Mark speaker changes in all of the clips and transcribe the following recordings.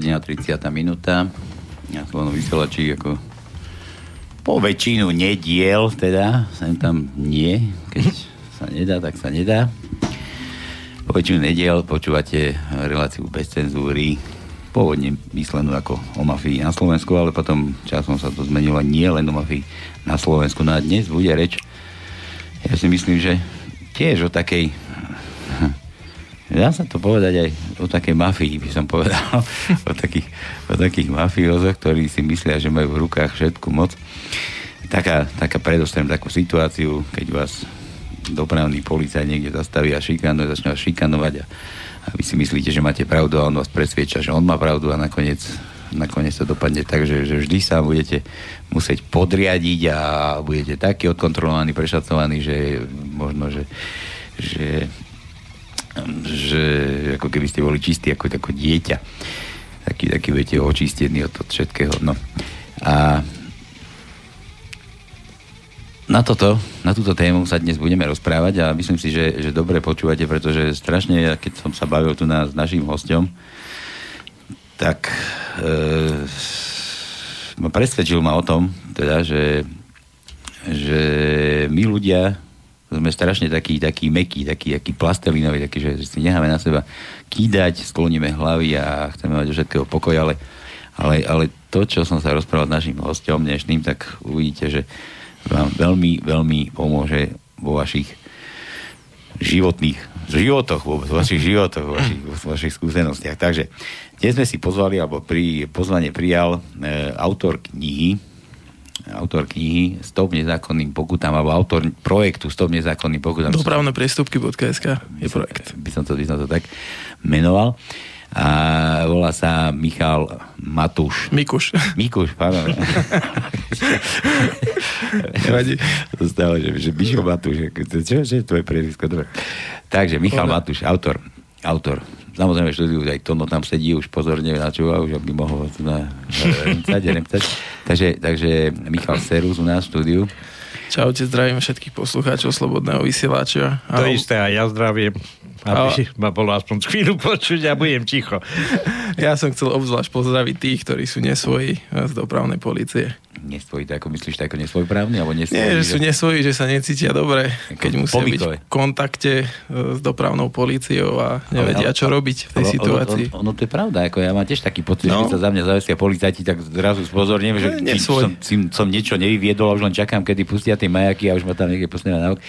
Speaker 1: hodina 30 minúta. Ja som vysielači ako po väčšinu nediel, teda, sem tam nie, keď sa nedá, tak sa nedá. Po väčšinu nediel počúvate reláciu bez cenzúry, pôvodne myslenú ako o mafii na Slovensku, ale potom časom sa to zmenilo nie len o mafii na Slovensku. No a dnes bude reč, ja si myslím, že tiež o takej Dá sa to povedať aj o takej mafii, by som povedal. o, takých, o takých mafiózoch, ktorí si myslia, že majú v rukách všetku moc. Taká, taká predostrem takú situáciu, keď vás dopravný policaj niekde zastaví a šikanuje, začne vás šikanovať a, a vy si myslíte, že máte pravdu a on vás presvieča, že on má pravdu a nakoniec, nakoniec to dopadne tak, že, že vždy sa budete musieť podriadiť a budete taký odkontrolovaný, prešacovaný, že možno, že, že že ako keby ste boli čistí ako, ako dieťa. Taký, taký budete očistený od všetkého. No. A na toto, na túto tému sa dnes budeme rozprávať a myslím si, že, že dobre počúvate, pretože strašne, keď som sa bavil tu na, s našim hostom, tak e, presvedčil ma o tom, teda, že, že my ľudia sme strašne taký, taký meký, taký, taký plastelinový, taký, že si necháme na seba kýdať, skloníme hlavy a chceme mať do všetkého pokoj, ale, ale, ale to, čo som sa rozprával s našim hostom dnešným, tak uvidíte, že vám veľmi, veľmi pomôže vo vašich životných životoch, vo vašich životoch, vo vašich, vo vašich skúsenostiach. Takže dnes sme si pozvali, alebo pri pozvanie prijal e, autor knihy, autor knihy Stop nezákonným pokutám, alebo autor projektu Stop nezákonným pokutám.
Speaker 2: Dopravné priestupky.sk je projekt.
Speaker 1: By som to, by som to tak menoval. A volá sa Michal Matúš.
Speaker 2: Mikuš.
Speaker 1: Mikuš, pardon. Nevadí. to stalo, že, že Mišo Matúš. Čo, čo je tvoje priezvisko? Takže Michal. Matúš, autor. Autor Samozrejme, štúdiu aj Tono tam sedí, už pozorne načúva, už aby mohol na remcať, remcať. Takže, takže Michal Serus u nás v štúdiu.
Speaker 2: Čaute, zdravím všetkých poslucháčov Slobodného vysielača.
Speaker 3: To isté, a ja zdravím. Aby a... ma bolo aspoň chvíľu počuť a budem ticho.
Speaker 2: Ja som chcel obzvlášť pozdraviť tých, ktorí sú nesvoji z dopravnej policie
Speaker 1: nesvojí, ako myslíš, tak ako nesvojprávny, alebo nesvojí?
Speaker 2: Nie, že sú nesvojí, že sa necítia dobre, keď musia byť v kontakte e, s dopravnou políciou a nevedia, čo robiť v tej ono, situácii.
Speaker 1: Ono, ono, ono, to je pravda, ako ja mám tiež taký pocit, no. že sa za mňa zavesia policajti, tak zrazu spozorním, že ne, som, som, som, niečo nevyviedol a už len čakám, kedy pustia tie majaky a už ma tam niekde pustia na ok.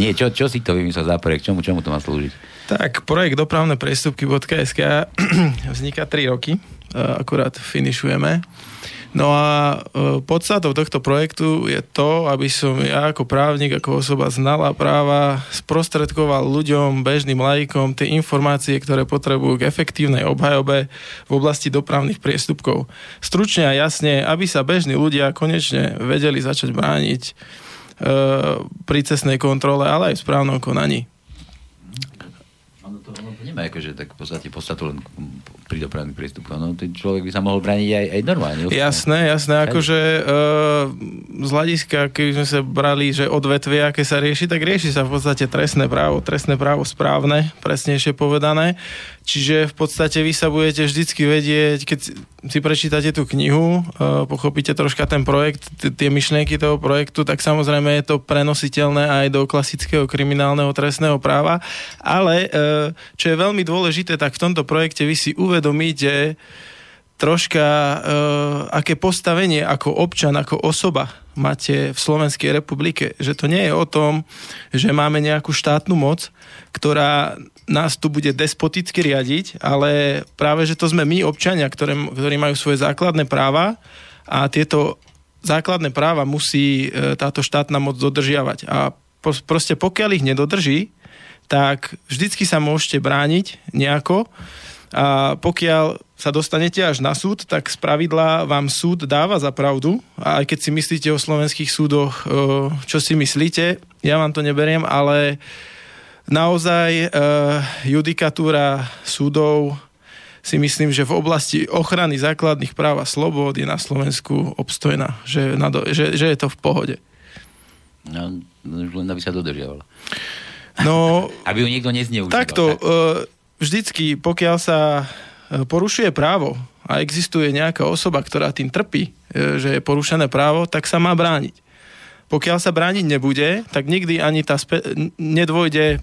Speaker 1: Nie, čo, čo si to vymyslel za projekt, čomu, čomu to má slúžiť?
Speaker 2: Tak, projekt dopravné priestupky.sk vzniká 3 roky, akurát finišujeme. No a e, podstatou tohto projektu je to, aby som ja ako právnik, ako osoba znala práva, sprostredkoval ľuďom, bežným laikom tie informácie, ktoré potrebujú k efektívnej obhajobe v oblasti dopravných priestupkov. Stručne a jasne, aby sa bežní ľudia konečne vedeli začať brániť e, pri cestnej kontrole, ale aj v správnom konaní.
Speaker 1: Ono to, nemá akože tak v podstate podstatu len pri dopravných prístupoch. No, ten človek by sa mohol brániť aj, aj normálne.
Speaker 2: Jasné, jasné. Akože e, z hľadiska, keby sme sa brali, že odvetvia, aké sa rieši, tak rieši sa v podstate trestné právo. Trestné právo správne, presnejšie povedané. Čiže v podstate vy sa budete vždycky vedieť, keď si prečítate tú knihu, e, pochopíte troška ten projekt, tie myšlienky toho projektu, tak samozrejme je to prenositeľné aj do klasického kriminálneho trestného práva. Ale e, čo je veľmi dôležité, tak v tomto projekte vy si uvedomíte, uvedomíte troška, uh, aké postavenie ako občan, ako osoba máte v Slovenskej republike. Že to nie je o tom, že máme nejakú štátnu moc, ktorá nás tu bude despoticky riadiť, ale práve, že to sme my, občania, ktoré, ktorí majú svoje základné práva a tieto základné práva musí uh, táto štátna moc dodržiavať. A proste pokiaľ ich nedodrží, tak vždycky sa môžete brániť nejako a pokiaľ sa dostanete až na súd, tak z pravidla vám súd dáva za pravdu. A aj keď si myslíte o slovenských súdoch, e, čo si myslíte, ja vám to neberiem, ale naozaj e, judikatúra súdov si myslím, že v oblasti ochrany základných práv a slobod je na Slovensku obstojná, že, na do, že, že je to v pohode.
Speaker 1: No, len aby sa dodržiavala.
Speaker 2: No,
Speaker 1: aby ju niekto nezneužíval.
Speaker 2: Takto, tak? Vždycky, pokiaľ sa e, porušuje právo a existuje nejaká osoba, ktorá tým trpí, e, že je porušené právo, tak sa má brániť. Pokiaľ sa brániť nebude, tak nikdy ani tá spe- nedvojde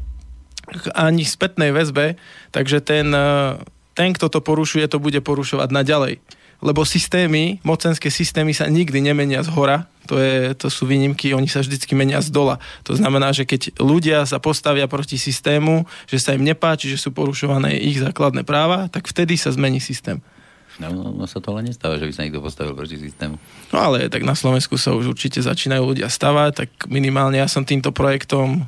Speaker 2: ani spätnej väzbe, takže ten, e, ten, kto to porušuje, to bude porušovať naďalej lebo systémy, mocenské systémy sa nikdy nemenia z hora, to, je, to sú výnimky, oni sa vždycky menia z dola. To znamená, že keď ľudia sa postavia proti systému, že sa im nepáči, že sú porušované ich základné práva, tak vtedy sa zmení systém.
Speaker 1: No, no, no sa to ale nestáva, že by sa niekto postavil proti systému.
Speaker 2: No ale tak na Slovensku sa už určite začínajú ľudia stavať, tak minimálne ja som týmto projektom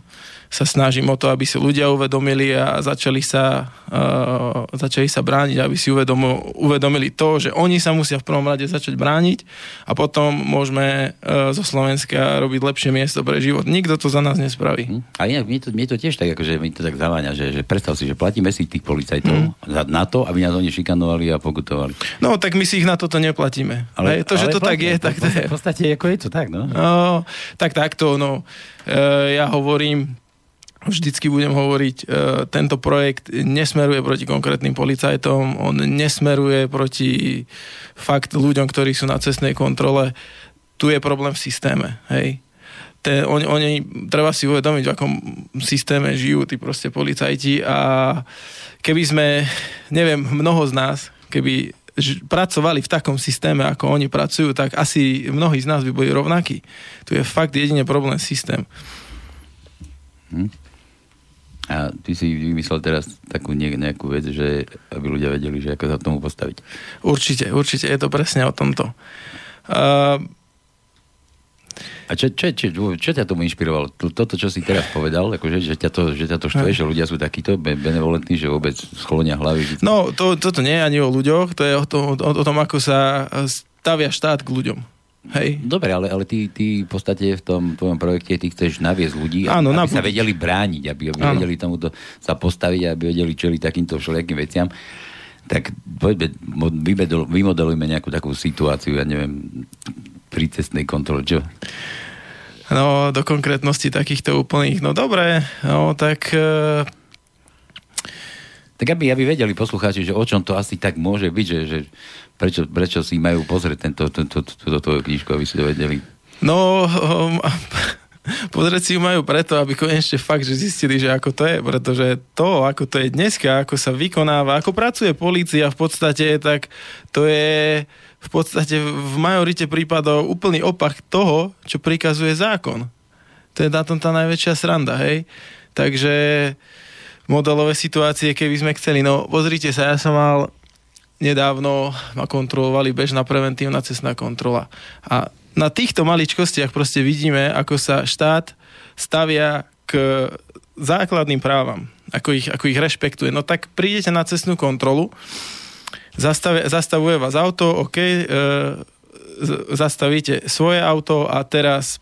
Speaker 2: sa snažím o to, aby si ľudia uvedomili a začali sa, uh, začali sa brániť, aby si uvedomo, uvedomili to, že oni sa musia v prvom rade začať brániť a potom môžeme uh, zo Slovenska robiť lepšie miesto pre život. Nikto to za nás nespraví.
Speaker 1: Hm? A inak, mne to, mne to tiež tak, akože mi to tak zaváňa, že, že predstav si, že platíme si tých policajtov hm. na to, aby nás oni šikanovali a pokutovali.
Speaker 2: No, tak my si ich na toto neplatíme. Ale, Hej, to, ale že to platí, tak je, tak
Speaker 1: to je. V podstate ako je to tak, no.
Speaker 2: no tak takto, no. Uh, ja hovorím, vždycky budem hovoriť, e, tento projekt nesmeruje proti konkrétnym policajtom, on nesmeruje proti fakt ľuďom, ktorí sú na cestnej kontrole. Tu je problém v systéme, hej. Te, oni, oni, treba si uvedomiť, v akom systéme žijú tí proste policajti a keby sme, neviem, mnoho z nás, keby pracovali v takom systéme, ako oni pracujú, tak asi mnohí z nás by boli rovnakí. Tu je fakt jedine problém systém.
Speaker 1: Hm. A ty si vymyslel teraz takú nejakú vec, že aby ľudia vedeli, že ako sa tomu postaviť.
Speaker 2: Určite, určite je to presne o tomto. Uh,
Speaker 1: a čo, čo, čo, čo ťa tomu inšpirovalo? Toto, čo si teraz povedal, akože, že, ťa to, že ťa to štve, že ľudia sú takíto benevolentní, že vôbec schlonia hlavy.
Speaker 2: No, to, toto nie je ani o ľuďoch, to je o, to, o, o tom, ako sa stavia štát k ľuďom. Hej.
Speaker 1: Dobre, ale, ale ty, ty v podstate v tom tvojom projekte ty chceš naviesť ľudí,
Speaker 2: Áno,
Speaker 1: aby,
Speaker 2: na...
Speaker 1: sa vedeli brániť, aby, aby vedeli tomuto sa postaviť, aby vedeli čeliť takýmto všelijakým veciam. Tak poďme, vymodelujme nejakú takú situáciu, ja neviem, pri cestnej kontrole, čo?
Speaker 2: No, do konkrétnosti takýchto úplných, no dobre, no tak... E...
Speaker 1: Tak aby, aby vedeli poslucháči, že o čom to asi tak môže byť, že, že Prečo, prečo si majú pozrieť tento, tento, túto tvoju knižku, aby si to vedeli?
Speaker 2: No, um, pozrieť si ju majú preto, aby konečne fakt, že zistili, že ako to je, pretože to, ako to je dneska, ako sa vykonáva, ako pracuje polícia v podstate, tak to je v podstate v majorite prípadov úplný opak toho, čo prikazuje zákon. To je na tom tá najväčšia sranda, hej? Takže modelové situácie, keby sme chceli, no pozrite sa, ja som mal nedávno ma kontrolovali bežná preventívna cestná kontrola. A na týchto maličkostiach proste vidíme, ako sa štát stavia k základným právam, ako ich, ako ich rešpektuje. No tak prídete na cestnú kontrolu, zastavie, zastavuje vás auto, OK, e, zastavíte svoje auto a teraz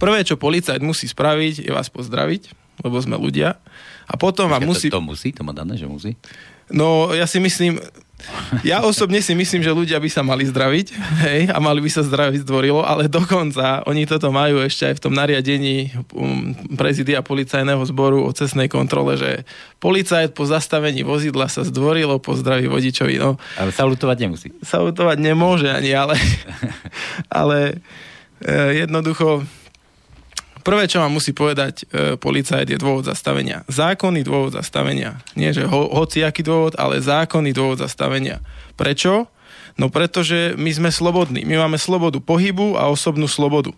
Speaker 2: prvé, čo policajt musí spraviť, je vás pozdraviť, lebo sme ľudia. A potom vám musí...
Speaker 1: To, to musí? To má dané, že musí?
Speaker 2: No, ja si myslím, ja osobne si myslím, že ľudia by sa mali zdraviť, hej, a mali by sa zdraviť zdvorilo, ale dokonca oni toto majú ešte aj v tom nariadení um, prezidia policajného zboru o cestnej kontrole, že policajt po zastavení vozidla sa zdvorilo pozdraví vodičovi. No.
Speaker 1: Ale salutovať nemusí.
Speaker 2: Salutovať nemôže ani, ale, ale e, jednoducho Prvé, čo vám musí povedať e, policajt, je dôvod zastavenia. Zákonný dôvod zastavenia. Nie, že ho, hociaký dôvod, ale zákonný dôvod zastavenia. Prečo? No pretože my sme slobodní. My máme slobodu pohybu a osobnú slobodu.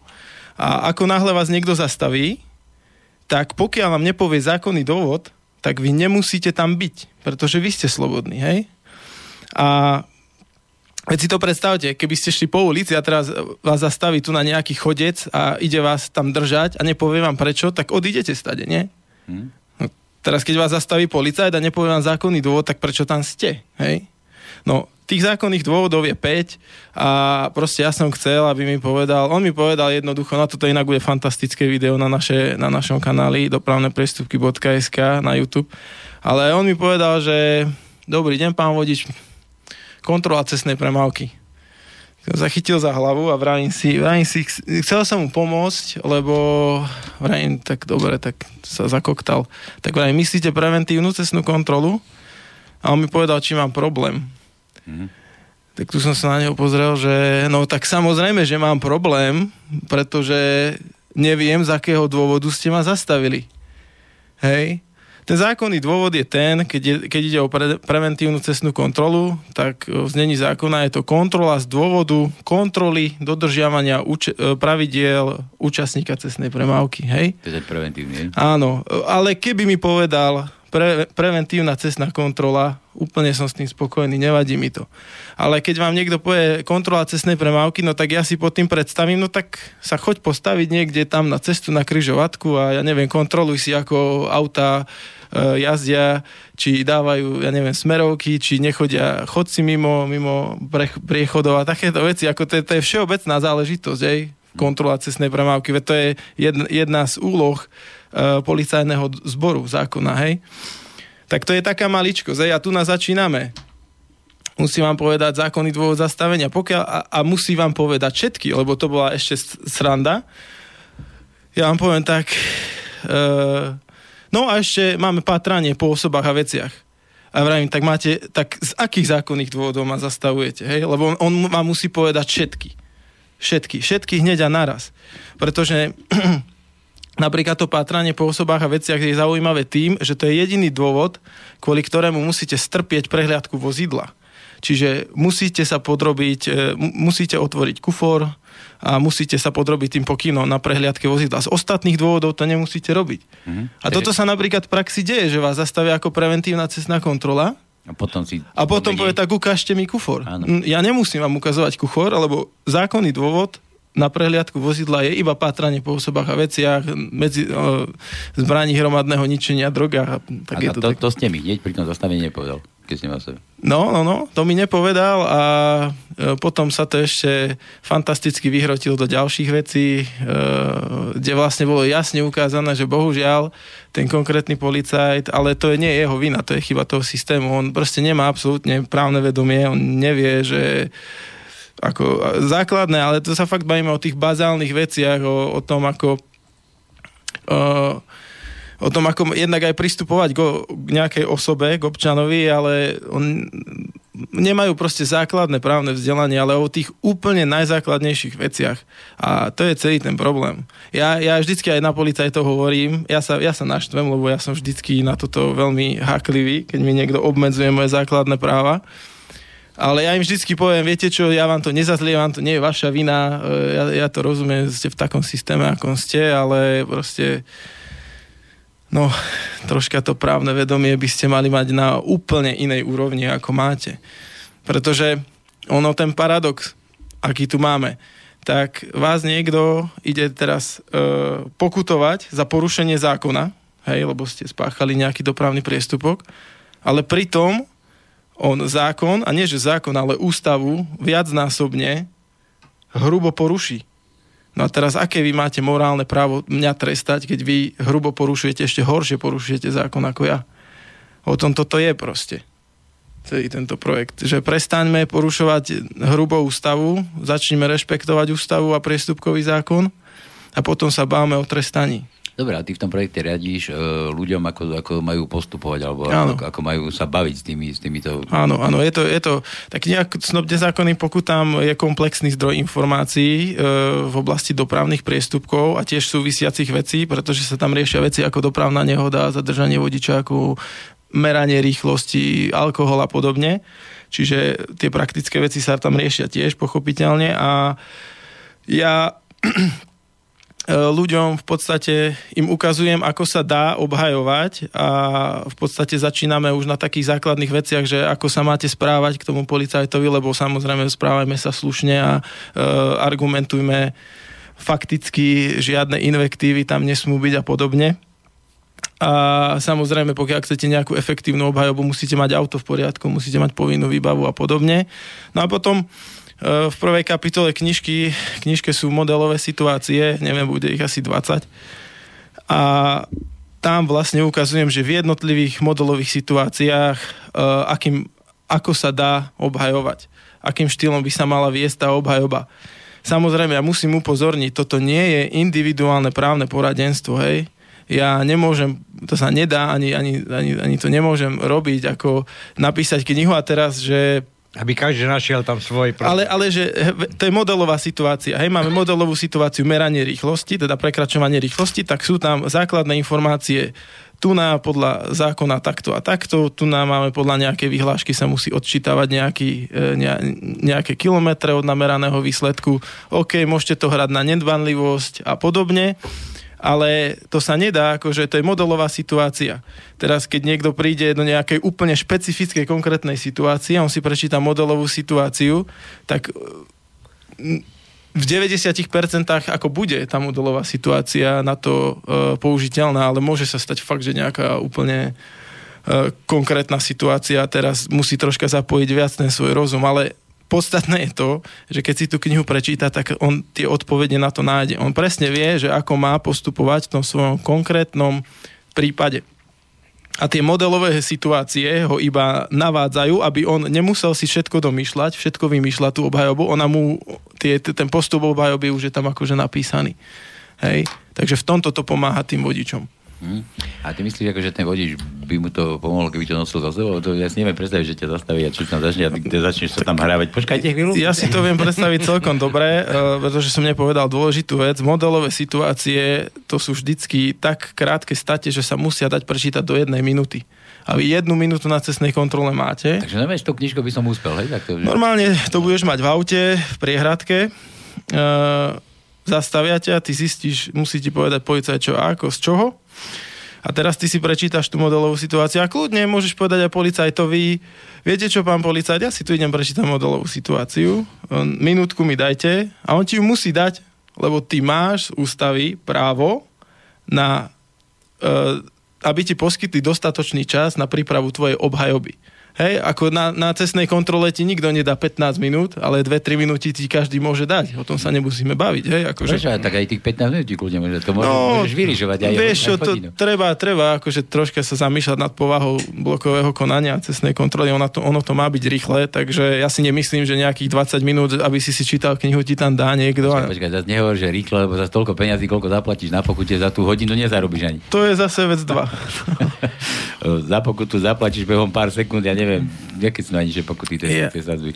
Speaker 2: A ako náhle vás niekto zastaví, tak pokiaľ vám nepovie zákonný dôvod, tak vy nemusíte tam byť, pretože vy ste slobodní, hej? A Veď si to predstavte, keby ste šli po ulici a teraz vás zastaví tu na nejaký chodec a ide vás tam držať a nepovie vám prečo, tak odídete stade, nie? Hmm. No, teraz keď vás zastaví policajt a nepovie vám zákonný dôvod, tak prečo tam ste, hej? No, tých zákonných dôvodov je 5 a proste ja som chcel, aby mi povedal, on mi povedal jednoducho, na toto inak bude fantastické video na, naše, na našom kanáli dopravneprestupky.sk na YouTube, ale on mi povedal, že dobrý deň, pán vodič, kontrola cestnej premávky. Som sa chytil za hlavu a vrajím si, vrajím si, chcel som mu pomôcť, lebo vrajím, tak dobre, tak sa zakoktal. Tak vrajím, myslíte preventívnu cestnú kontrolu? A on mi povedal, či mám problém. Mm. Tak tu som sa na neho pozrel, že no tak samozrejme, že mám problém, pretože neviem, z akého dôvodu ste ma zastavili. Hej. Ten zákonný dôvod je ten, keď, je, keď ide o pre, preventívnu cestnú kontrolu, tak v znení zákona je to kontrola z dôvodu kontroly dodržiavania uč- e, pravidiel účastníka cestnej premávky. Hej?
Speaker 1: To je preventívne.
Speaker 2: Áno, ale keby mi povedal pre, preventívna cestná kontrola, úplne som s tým spokojný, nevadí mi to. Ale keď vám niekto povie kontrola cestnej premávky, no tak ja si pod tým predstavím, no tak sa choď postaviť niekde tam na cestu na kryžovatku a ja neviem, kontroluj si ako auta E, jazdia, či dávajú, ja neviem, smerovky, či nechodia chodci mimo, mimo priechodov a takéto veci, ako to je, to je všeobecná záležitosť, aj kontrola cestnej premávky, veď to je jedna, jedna z úloh policajného zboru zákona, hej. Tak to je taká maličkosť, hej, a tu nás začíname musí vám povedať zákonný dôvod zastavenia pokiaľ, a, a musí vám povedať všetky, lebo to bola ešte sranda. Ja vám poviem tak, uh, No a ešte máme pátranie po osobách a veciach. A vravím, tak máte, tak z akých zákonných dôvodov ma zastavujete, hej? Lebo on, on vám musí povedať všetky. Všetky. Všetky hneď a naraz. Pretože napríklad to pátranie po osobách a veciach je zaujímavé tým, že to je jediný dôvod, kvôli ktorému musíte strpieť prehliadku vozidla. Čiže musíte sa podrobiť, e, musíte otvoriť kufor, a musíte sa podrobiť tým pokynom na prehliadke vozidla. Z ostatných dôvodov to nemusíte robiť. Mm-hmm. A toto sa napríklad v praxi deje, že vás zastavia ako preventívna cestná kontrola
Speaker 1: a potom, si
Speaker 2: a potom povie, tak ukážte mi kufor. Áno. Ja nemusím vám ukazovať kufor, lebo zákonný dôvod na prehliadku vozidla je iba pátranie po osobách a veciach, medzi o, zbraní hromadného ničenia, drogách.
Speaker 1: Tak a je to, to, tak... to ste mi hneď pri tom zastavení nepovedal, keď ste ma sebe.
Speaker 2: No, no, no, to mi nepovedal a e, potom sa to ešte fantasticky vyhrotil do ďalších vecí, e, kde vlastne bolo jasne ukázané, že bohužiaľ ten konkrétny policajt, ale to je nie jeho vina, to je chyba toho systému, on proste nemá absolútne právne vedomie, on nevie, že ako základné, ale to sa fakt bavíme o tých bazálnych veciach, o, o tom, ako o, o tom, ako jednak aj pristupovať k, k nejakej osobe, k občanovi, ale on, nemajú proste základné právne vzdelanie, ale o tých úplne najzákladnejších veciach. A to je celý ten problém. Ja, ja vždycky aj na policajtov hovorím, ja sa, ja sa naštvem, lebo ja som vždycky na toto veľmi háklivý, keď mi niekto obmedzuje moje základné práva. Ale ja im vždycky poviem, viete čo, ja vám to nezazlievam, to nie je vaša vina, e, ja, ja to rozumiem, ste v takom systéme, ako ste, ale proste no, troška to právne vedomie by ste mali mať na úplne inej úrovni, ako máte. Pretože ono, ten paradox, aký tu máme, tak vás niekto ide teraz e, pokutovať za porušenie zákona, hej, lebo ste spáchali nejaký dopravný priestupok, ale pritom on zákon, a nie že zákon, ale ústavu viacnásobne hrubo poruší. No a teraz, aké vy máte morálne právo mňa trestať, keď vy hrubo porušujete, ešte horšie porušujete zákon ako ja? O tom toto je proste celý tento projekt. Že prestaňme porušovať hrubo ústavu, začneme rešpektovať ústavu a priestupkový zákon a potom sa báme o trestaní.
Speaker 1: Dobre, a ty v tom projekte riadíš uh, ľuďom, ako, ako majú postupovať, alebo ako, ako majú sa baviť s, tými, s týmito...
Speaker 2: Áno, áno, je to, je to tak nejak snob nezákonný pokutám je komplexný zdroj informácií uh, v oblasti dopravných priestupkov a tiež súvisiacich vecí, pretože sa tam riešia veci ako dopravná nehoda, zadržanie vodiča, ako meranie rýchlosti, alkohol a podobne. Čiže tie praktické veci sa tam riešia tiež, pochopiteľne. A ja E, ľuďom v podstate im ukazujem, ako sa dá obhajovať a v podstate začíname už na takých základných veciach, že ako sa máte správať k tomu policajtovi, lebo samozrejme správajme sa slušne a e, argumentujme fakticky, žiadne invektívy tam nesmú byť a podobne. A samozrejme, pokiaľ chcete nejakú efektívnu obhajobu, musíte mať auto v poriadku, musíte mať povinnú výbavu a podobne. No a potom v prvej kapitole knižky, knižke sú modelové situácie, neviem, bude ich asi 20. A tam vlastne ukazujem, že v jednotlivých modelových situáciách, eh, akým, ako sa dá obhajovať, akým štýlom by sa mala viesť tá obhajoba. Samozrejme, ja musím upozorniť, toto nie je individuálne právne poradenstvo, hej. ja nemôžem, to sa nedá, ani, ani, ani, ani to nemôžem robiť, ako napísať knihu a teraz, že
Speaker 3: aby každý našiel tam svoj problém.
Speaker 2: ale, ale že to je modelová situácia. Hej, máme modelovú situáciu meranie rýchlosti, teda prekračovanie rýchlosti, tak sú tam základné informácie tu na podľa zákona takto a takto, tu na máme podľa nejakej vyhlášky sa musí odčítavať nejaký, ne, nejaké kilometre od nameraného výsledku. OK, môžete to hrať na nedbanlivosť a podobne, ale to sa nedá, akože to je modelová situácia. Teraz, keď niekto príde do nejakej úplne špecifickej konkrétnej situácie on si prečíta modelovú situáciu, tak e, v 90% ako bude tá modelová situácia na to e, použiteľná, ale môže sa stať fakt, že nejaká úplne e, konkrétna situácia teraz musí troška zapojiť viac ten svoj rozum, ale podstatné je to, že keď si tú knihu prečíta, tak on tie odpovede na to nájde. On presne vie, že ako má postupovať v tom svojom konkrétnom prípade. A tie modelové situácie ho iba navádzajú, aby on nemusel si všetko domýšľať, všetko vymýšľať tú obhajobu, ona mu, tie, ten postup obhajoby už je tam akože napísaný. Hej? Takže v tomto to pomáha tým vodičom.
Speaker 1: Hm? A ty myslíš, ako, že ten vodič by mu to pomohlo, keby to nosil za sebou? To ja si neviem predstaviť, že ťa zastaví a čo tam začne a ty začneš sa tam hrávať. Počkajte chvíľu.
Speaker 2: Ja si to viem predstaviť celkom dobre, eh, pretože som nepovedal dôležitú vec. Modelové situácie, to sú vždycky tak krátke state, že sa musia dať prečítať do jednej minúty. A vy jednu minútu na cestnej kontrole máte.
Speaker 1: Takže neviem, tú knižku by som uspel, hej? Tak to, že...
Speaker 2: Normálne to budeš mať v aute, v priehradke. Uh, zastavia ťa, ty zistíš, musí ti povedať policajt čo ako, z čoho. A teraz ty si prečítaš tú modelovú situáciu a kľudne môžeš povedať aj policajtovi, viete čo, pán policajt, ja si tu idem prečítať modelovú situáciu, On, minútku mi dajte a on ti ju musí dať, lebo ty máš z ústavy právo na, uh, aby ti poskytli dostatočný čas na prípravu tvojej obhajoby. Hej, ako na, na cestnej kontrole ti nikto nedá 15 minút, ale 2-3 minúty ti každý môže dať. O tom sa nemusíme baviť. Hej, akože...
Speaker 1: Prečo? Tak aj tých 15 minút ti kľudne môže, to môže,
Speaker 2: No,
Speaker 1: môžeš vyrižovať aj
Speaker 2: Vieš čo, to treba, treba akože troška sa zamýšľať nad povahou blokového konania a cestnej kontroly. Ono to, ono to má byť rýchle, takže ja si nemyslím, že nejakých 20 minút, aby si si čítal knihu, ti tam dá niekto.
Speaker 1: Počkaj, počkaj, zase nehovor, že rýchle, lebo za toľko peňazí, koľko zaplatíš na pokute, za tú hodinu nezarobíš ani.
Speaker 2: To je zase vec 2.
Speaker 1: za pokutu zaplatíš behom pár sekúnd, ja neviem, aké sú najnižšie pokuty tie,
Speaker 2: Je.
Speaker 1: tie sadzby.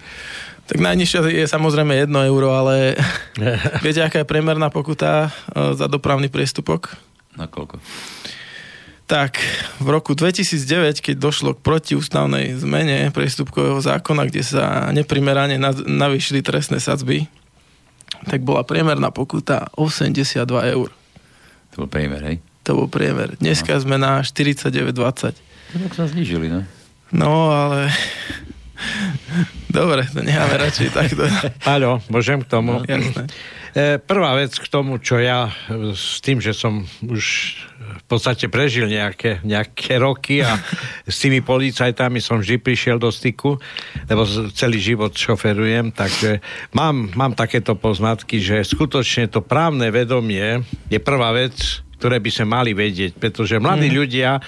Speaker 2: tak najnižšia je samozrejme 1 euro, ale viete, aká je priemerná pokuta e, za dopravný priestupok?
Speaker 1: Na koľko?
Speaker 2: Tak, v roku 2009, keď došlo k protiústavnej zmene priestupkového zákona, kde sa neprimerane nav- navýšili trestné sadzby, tak bola priemerná pokuta 82 eur.
Speaker 1: To bol priemer, hej?
Speaker 2: To bol priemer. Dneska sme na 49,20.
Speaker 1: No, tak sa znižili, no.
Speaker 2: No, ale... Dobre, to necháme radšej takto.
Speaker 3: Áno, môžem k tomu.
Speaker 2: Jasné.
Speaker 3: E, Prvá vec k tomu, čo ja e, s tým, že som už v podstate prežil nejaké, nejaké roky a s tými policajtami som vždy prišiel do styku, lebo celý život šoferujem, takže mám, mám takéto poznatky, že skutočne to právne vedomie je prvá vec, ktoré by sme mali vedieť, pretože mladí ľudia v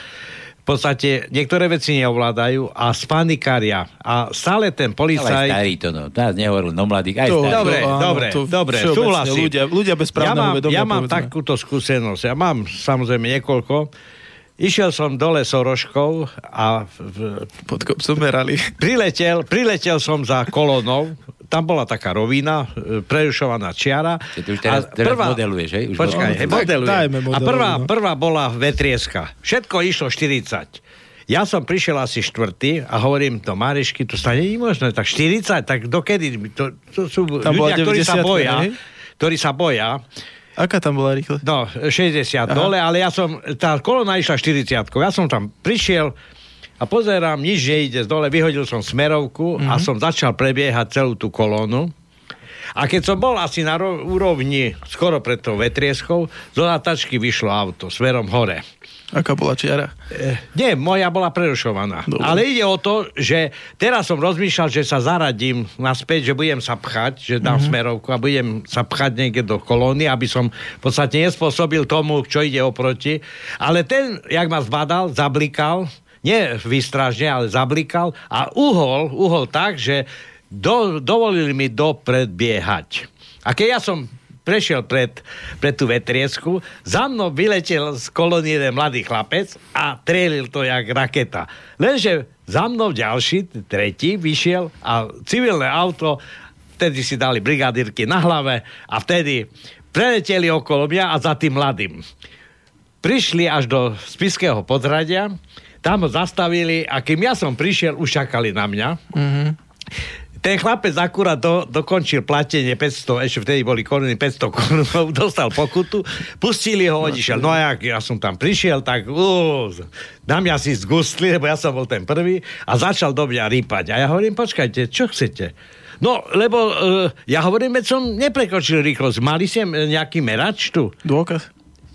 Speaker 3: podstate niektoré veci neovládajú a spanikária. A stále ten
Speaker 1: Ale aj
Speaker 3: policajt...
Speaker 1: starý to, no. Nás nehovoril no mladých, aj
Speaker 2: To-
Speaker 1: starý.
Speaker 3: Dobre,
Speaker 2: áno,
Speaker 3: dobre,
Speaker 2: to
Speaker 3: dobre, súhlasím.
Speaker 2: Ľudia, ľudia bez
Speaker 3: ja mám,
Speaker 2: vedomia.
Speaker 3: ja mám
Speaker 2: povedzme.
Speaker 3: takúto skúsenosť. Ja mám samozrejme niekoľko. Išiel som dole Soroškou a v,
Speaker 2: Pod kopcom merali.
Speaker 3: priletel, priletel som za kolonou. Tam bola taká rovina, e, prerušovaná čiara.
Speaker 1: Čiže ty už teraz- teraz modeluješ, hej? Už
Speaker 3: počkaj,
Speaker 2: modeluješ.
Speaker 3: hej,
Speaker 2: Tak
Speaker 3: modelujem.
Speaker 2: dajme
Speaker 3: A prvá,
Speaker 2: no.
Speaker 3: prvá bola vetrieska. Všetko išlo 40. Ja som prišiel asi štvrtý a hovorím do Marišky, to sa je možné, tak 40, tak dokedy? To, to sú
Speaker 2: Tam
Speaker 3: ľudia, ktorí sa
Speaker 2: 90,
Speaker 3: boja.
Speaker 2: hej?
Speaker 3: Ktorí sa boja.
Speaker 2: Aká tam bola rýchlosť?
Speaker 3: No, 60 Aha. dole, ale ja som, tá kolona išla 40. Ja som tam prišiel a pozerám, nič nejde z dole, vyhodil som smerovku mm-hmm. a som začal prebiehať celú tú kolónu. A keď som bol asi na ro- úrovni skoro pred tou vetrieskou, zo natačky vyšlo auto smerom hore.
Speaker 2: Aká bola čiara?
Speaker 3: E, nie, moja bola prerušovaná.
Speaker 2: Dobre.
Speaker 3: Ale ide o to, že teraz som rozmýšľal, že sa zaradím naspäť, že budem sa pchať, že dám mm-hmm. smerovku a budem sa pchať niekde do kolóny, aby som v podstate nespôsobil tomu, čo ide oproti. Ale ten, jak ma zbadal, zablikal, nie výstražne, ale zablikal a uhol, uhol tak, že do, dovolili mi dopredbiehať. A keď ja som prešiel pred, pred tú vetriesku, za mnou vyletel z kolónie jeden mladý chlapec a trelil to jak raketa. Lenže za mnou ďalší, tretí, vyšiel a civilné auto, vtedy si dali brigadírky na hlave a vtedy preleteli okolo mňa a za tým mladým. Prišli až do spiského podradia, tam ho zastavili a kým ja som prišiel, už čakali na mňa. Mm-hmm. Ten chlapec akurát do, dokončil platenie 500, ešte vtedy boli koruny 500 korunov, dostal pokutu, pustili ho, odišiel. No a jak ja som tam prišiel, tak uh, na mňa si zgustli, lebo ja som bol ten prvý a začal do mňa rýpať. A ja hovorím, počkajte, čo chcete? No, lebo uh, ja hovorím, veď som neprekročil rýchlosť. Mali ste nejaký merač tu?
Speaker 2: Dôkaz?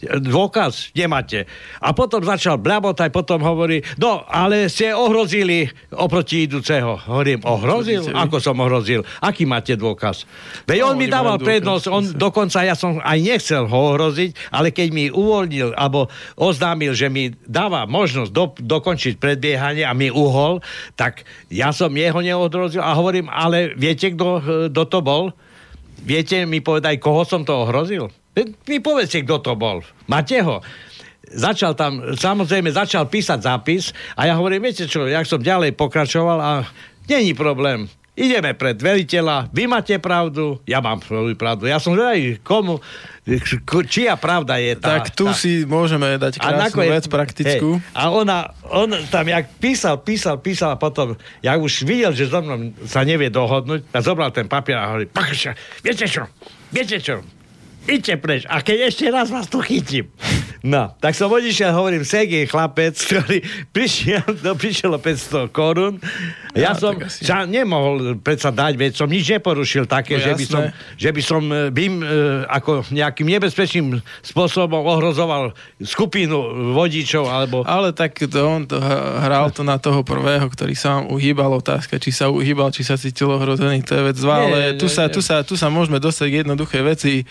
Speaker 3: Dôkaz nemáte. A potom začal blabotaj, potom hovorí, no, ale ste ohrozili oproti idúceho. Hovorím, ohrozil? Ako som ohrozil? Aký máte dôkaz? Veď no, on mi dával prednosť, on dokonca, ja som aj nechcel ho ohroziť, ale keď mi uvoľnil, alebo oznámil, že mi dáva možnosť do, dokončiť predbiehanie a mi uhol, tak ja som jeho neohrozil a hovorím, ale viete, kto to bol? Viete mi povedať, koho som to ohrozil? Vy povedzte, kto to bol. Máte ho? Začal tam, samozrejme, začal písať zápis a ja hovorím, viete čo, jak som ďalej pokračoval a není problém. Ideme pred veliteľa, vy máte pravdu, ja mám svoju pravdu. Ja som aj komu, čia pravda je tá.
Speaker 2: Tak tu
Speaker 3: tá.
Speaker 2: si môžeme dať krásnu a vec praktickú.
Speaker 3: Hej, a ona, on tam jak písal, písal, písal a potom, ja už videl, že so mnou sa nevie dohodnúť, a zobral ten papier a hovorí, viete čo, viete čo, Iďte preč. A keď ešte raz vás tu chytím. No, tak som odišiel, hovorím, Sergej chlapec, ktorý prišiel, no, prišiel o 500 korún. Ja, ja som sa nemohol predsa dať, veď som nič neporušil také, no, že, by som, že by som e, bym e, ako nejakým nebezpečným spôsobom ohrozoval skupinu vodičov, alebo...
Speaker 2: Ale tak to on to hral to na toho prvého, ktorý sa vám uhýbal. Otázka, či sa uhýbal, či sa cítil ohrozený, to je vec dva, ale tu, sa, tu, sa, tu sa môžeme dostať k jednoduché veci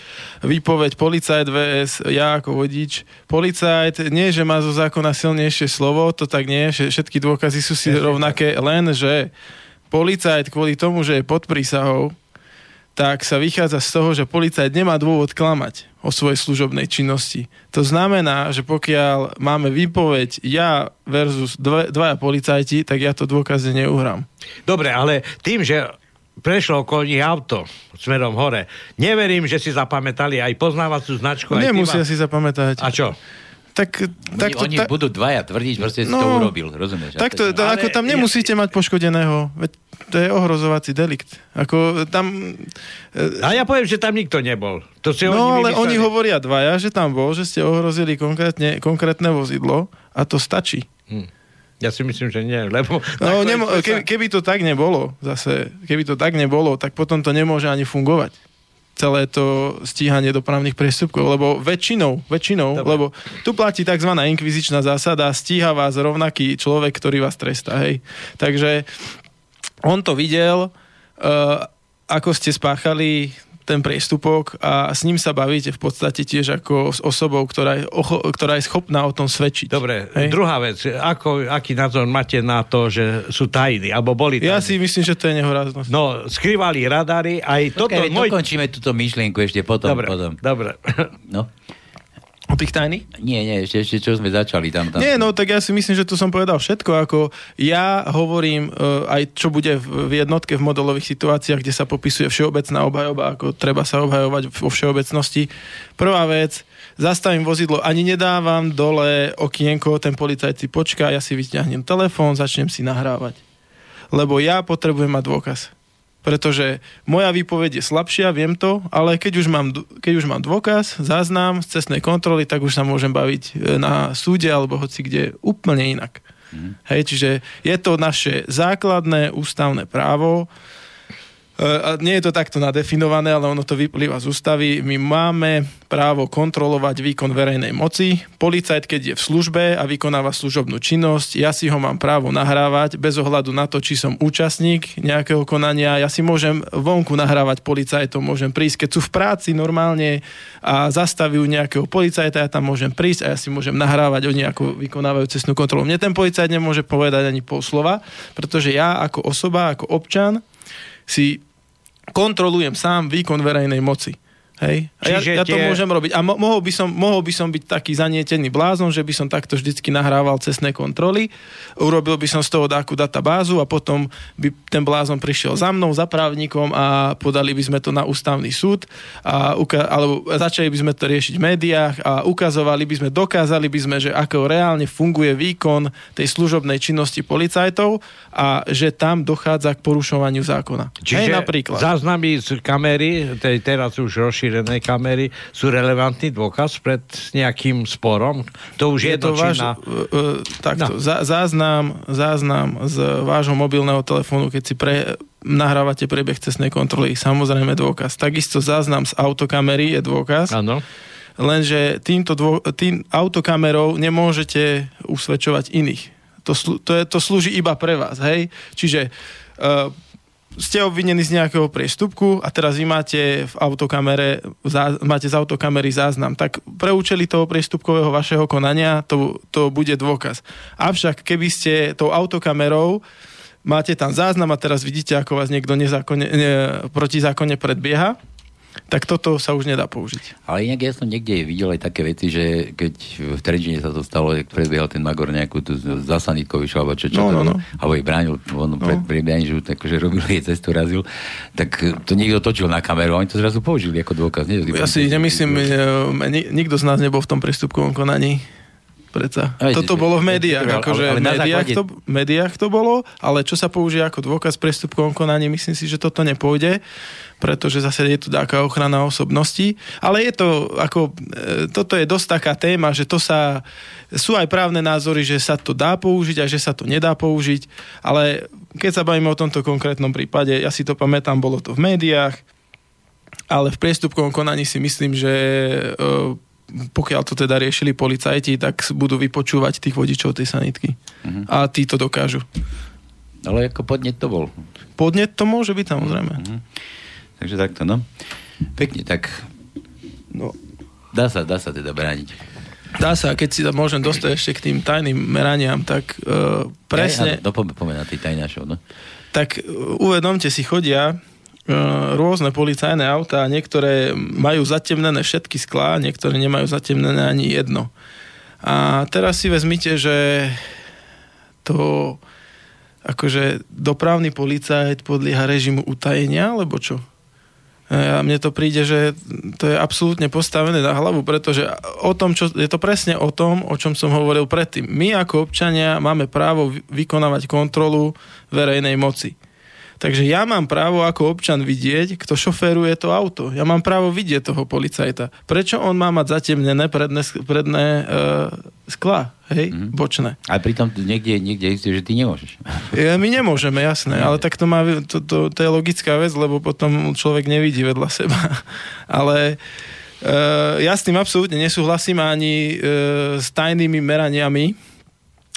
Speaker 2: výpoveď policajt VS, ja ako vodič. Policajt, nie, že má zo zákona silnejšie slovo, to tak nie, všetky dôkazy sú si rovnaké, len, že policajt kvôli tomu, že je pod prísahou, tak sa vychádza z toho, že policajt nemá dôvod klamať o svojej služobnej činnosti. To znamená, že pokiaľ máme výpoveď ja versus dve, dvaja policajti, tak ja to dôkazy neuhrám.
Speaker 3: Dobre, ale tým, že prešlo okolo nich auto smerom hore. Neverím, že si zapamätali aj poznávacú značku.
Speaker 2: Nemusia si zapamätať.
Speaker 3: A čo?
Speaker 1: Tak, tak to, oni ta... budú dvaja tvrdiť, proste no, si to urobil, rozumieš?
Speaker 2: Tak to, to, ale... ako tam nemusíte ja... mať poškodeného, veď to je ohrozovací delikt. Ako tam...
Speaker 3: A ja poviem, že tam nikto nebol. To si
Speaker 2: no
Speaker 3: oni
Speaker 2: ale oni hovoria dvaja, že tam bol, že ste ohrozili konkrétne, konkrétne vozidlo a to stačí. Hm.
Speaker 3: Ja si myslím, že nie, lebo...
Speaker 2: No, nemo, keby, keby to tak nebolo, zase, keby to tak nebolo, tak potom to nemôže ani fungovať celé to stíhanie dopravných priestupkov, lebo väčšinou, väčšinou, Dobre. lebo tu platí tzv. inkvizičná zásada, stíha vás rovnaký človek, ktorý vás trestá, hej. Takže on to videl, uh, ako ste spáchali ten priestupok a s ním sa bavíte v podstate tiež ako s osobou, ktorá je, ocho, ktorá je schopná o tom svedčiť.
Speaker 3: Dobre, Hej? druhá vec. Ako, aký názor máte na to, že sú tajní, alebo boli tajní?
Speaker 2: Ja si myslím, že to je nehoráznosť.
Speaker 3: No, skrývali radary, aj toto...
Speaker 1: Okay, môj... dokončíme túto myšlienku ešte potom.
Speaker 3: Dobre,
Speaker 1: potom.
Speaker 3: dobre.
Speaker 1: No.
Speaker 2: O tých tajných?
Speaker 1: Nie, nie, ešte, ešte čo sme začali tam, tam.
Speaker 2: Nie, no tak ja si myslím, že tu som povedal všetko, ako ja hovorím uh, aj čo bude v, v jednotke v modelových situáciách, kde sa popisuje všeobecná obhajoba, ako treba sa obhajovať vo všeobecnosti. Prvá vec, zastavím vozidlo, ani nedávam dole okienko, ten policajt si počká, ja si vyťahnem telefón, začnem si nahrávať. Lebo ja potrebujem mať dôkaz pretože moja výpoveď je slabšia, viem to, ale keď už mám, keď už mám dôkaz, záznam z cestnej kontroly, tak už sa môžem baviť e, na súde alebo hoci kde úplne inak. Mm. Hej, čiže je to naše základné ústavné právo, a nie je to takto nadefinované, ale ono to vyplýva z ústavy. My máme právo kontrolovať výkon verejnej moci. Policajt, keď je v službe a vykonáva služobnú činnosť, ja si ho mám právo nahrávať bez ohľadu na to, či som účastník nejakého konania. Ja si môžem vonku nahrávať policajtom, môžem prísť, keď sú v práci normálne a zastavujú nejakého policajta, ja tam môžem prísť a ja si môžem nahrávať, oni ako vykonávajú cestnú kontrolu. Mne ten policajt nemôže povedať ani pol slova, pretože ja ako osoba, ako občan si kontrolujem sám výkon verejnej moci. Hej? A ja,
Speaker 3: Čiže
Speaker 2: ja to
Speaker 3: tie-
Speaker 2: môžem robiť. A mo- mohol, by som, mohol by som byť taký zanietený blázon, že by som takto vždycky nahrával cestné kontroly, urobil by som z toho takú databázu a potom by ten blázon prišiel za mnou, za právnikom a podali by sme to na ústavný súd a uka- alebo začali by sme to riešiť v médiách a ukazovali by sme, dokázali by sme, že ako reálne funguje výkon tej služobnej činnosti policajtov a že tam dochádza k porušovaniu zákona.
Speaker 3: Čiže
Speaker 2: Hej, napríklad.
Speaker 3: záznamy z kamery, tej teraz už rozšírenej kamery, sú relevantný dôkaz pred nejakým sporom? To už je,
Speaker 2: je to váš, uh, takto, no. zá, záznam, záznam z vášho mobilného telefónu, keď si pre, nahrávate priebeh cestnej kontroly, samozrejme dôkaz. Takisto záznam z autokamery je dôkaz,
Speaker 3: Áno.
Speaker 2: lenže týmto dô, tým autokamerou nemôžete usvedčovať iných. To, slu, to, je, to slúži iba pre vás, hej? Čiže uh, ste obvinení z nejakého priestupku a teraz vy máte v autokamere, zá, máte z autokamery záznam, tak pre účely toho priestupkového vašeho konania to, to bude dôkaz. Avšak keby ste tou autokamerou máte tam záznam a teraz vidíte, ako vás niekto ne, protizákonne predbieha, tak toto sa už nedá použiť.
Speaker 1: Ale inak ja som niekde videl aj také veci, že keď v Trenčine sa to stalo, jak prebiehal ten Magor nejakú tú zasanitko vyšiel, alebo čo, čo
Speaker 2: No, no, no.
Speaker 1: alebo jej bránil, on no. pred priebehaním, že takže robil jej cestu, razil, tak to niekto točil na kameru a oni to zrazu použili ako dôkaz. Nie?
Speaker 2: Ja si nemyslím, e, ni- nikto z nás nebol v tom prístupkovom konaní. Preca.
Speaker 1: Aj,
Speaker 2: Toto bolo v
Speaker 1: ale-
Speaker 2: médiách,
Speaker 1: ale-
Speaker 2: akože
Speaker 1: ale na
Speaker 2: médiách,
Speaker 1: základe-
Speaker 2: to, médiách to bolo, ale čo sa použije ako dôkaz v priestupkovom konaní, myslím si, že toto nepôjde, pretože zase je tu taká ochrana osobností, ale je to ako, e, toto je dosť taká téma, že to sa, sú aj právne názory, že sa to dá použiť a že sa to nedá použiť, ale keď sa bavíme o tomto konkrétnom prípade, ja si to pamätám, bolo to v médiách, ale v priestupkovom konaní si myslím, že e, pokiaľ to teda riešili policajti, tak budú vypočúvať tých vodičov tej sanitky.
Speaker 1: Mhm.
Speaker 2: A tí to dokážu.
Speaker 1: Ale ako podnet to bol.
Speaker 2: Podnet to môže byť samozrejme.
Speaker 1: Mhm. Takže takto, no. Pekne, tak
Speaker 2: No,
Speaker 1: dá sa, dá sa teda brániť.
Speaker 2: dá sa, keď si tam môžem dostať ešte k tým tajným meraniam, tak uh, presne,
Speaker 1: Ja, no, na tých tajnášov, no.
Speaker 2: tak uh, uvedomte si, chodia uh, rôzne policajné autá, niektoré majú zatemnené všetky sklá, niektoré nemajú zatemnené ani jedno. A teraz si vezmite, že to akože dopravný policajt podlieha režimu utajenia, alebo čo? A mne to príde, že to je absolútne postavené na hlavu, pretože o tom, čo, je to presne o tom, o čom som hovoril predtým. My ako občania máme právo vy- vykonávať kontrolu verejnej moci. Takže ja mám právo ako občan vidieť, kto šoféruje to auto. Ja mám právo vidieť toho policajta. Prečo on má mať zatemnené predné, predné uh, skla, hej, mm. bočné?
Speaker 1: Ale pritom niekde, niekde isté, že ty nemôžeš.
Speaker 2: Ja, my nemôžeme, jasné, ale tak to, má, to, to, to je logická vec, lebo potom človek nevidí vedľa seba. Ale e, ja s tým absolútne nesúhlasím ani e, s tajnými meraniami.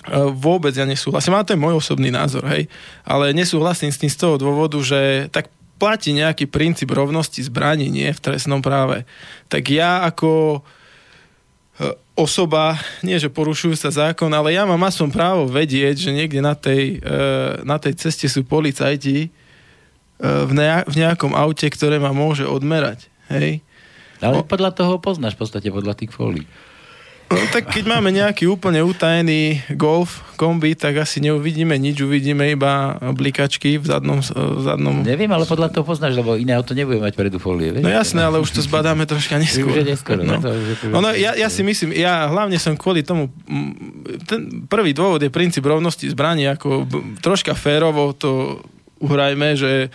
Speaker 2: E, vôbec ja nesúhlasím, ale to je môj osobný názor, hej. Ale nesúhlasím s tým z toho dôvodu, že tak platí nejaký princíp rovnosti zbraní, nie v trestnom práve. Tak ja ako e, osoba, nie že porušujúca zákon, ale ja mám aspoň právo vedieť, že niekde na tej, e, na tej ceste sú policajti v, ne- v nejakom aute, ktoré ma môže odmerať. Hej?
Speaker 1: Ale
Speaker 2: O-
Speaker 1: podľa toho poznáš, v podstate podľa tých fólií.
Speaker 2: No, tak keď máme nejaký úplne utajený golf, kombi, tak asi neuvidíme nič, uvidíme iba blikačky v zadnom... V zadnom...
Speaker 1: Neviem, ale podľa toho poznáš, lebo iné auto nebude mať predu fólie, vieš?
Speaker 2: No jasné, ale už to zbadáme troška neskôr.
Speaker 1: Už je neskoro, no.
Speaker 2: No.
Speaker 1: To akože-
Speaker 2: Ono, ja, ja si myslím, ja hlavne som kvôli tomu, ten prvý dôvod je princíp rovnosti zbraní, ako troška férovo to uhrajme, že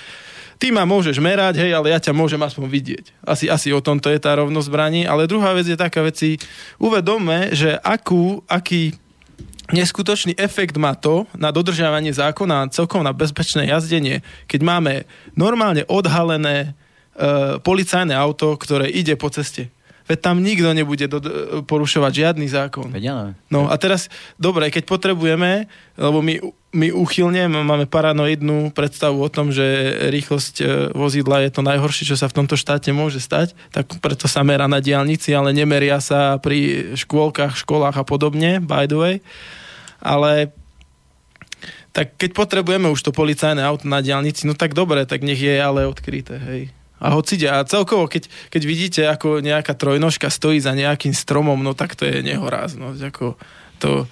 Speaker 2: ty ma môžeš merať, hej, ale ja ťa môžem aspoň vidieť. Asi, asi o tomto je tá rovnosť zbraní, ale druhá vec je taká vec si uvedomme, že akú, aký neskutočný efekt má to na dodržiavanie zákona a celkom na bezpečné jazdenie, keď máme normálne odhalené e, policajné auto, ktoré ide po ceste. Veď tam nikto nebude do, porušovať žiadny zákon.
Speaker 1: Veď.
Speaker 2: No a teraz, dobre, keď potrebujeme, lebo my, my úchylne máme paranoidnú predstavu o tom, že rýchlosť e, vozidla je to najhoršie, čo sa v tomto štáte môže stať, tak preto sa merá na diálnici, ale nemeria sa pri škôlkach, školách a podobne, by the way. Ale tak keď potrebujeme už to policajné auto na diálnici, no tak dobre, tak nech je ale odkryté, hej. A hocide. A celkovo, keď, keď vidíte, ako nejaká trojnožka stojí za nejakým stromom, no tak to je nehoráznosť. Ako to, e,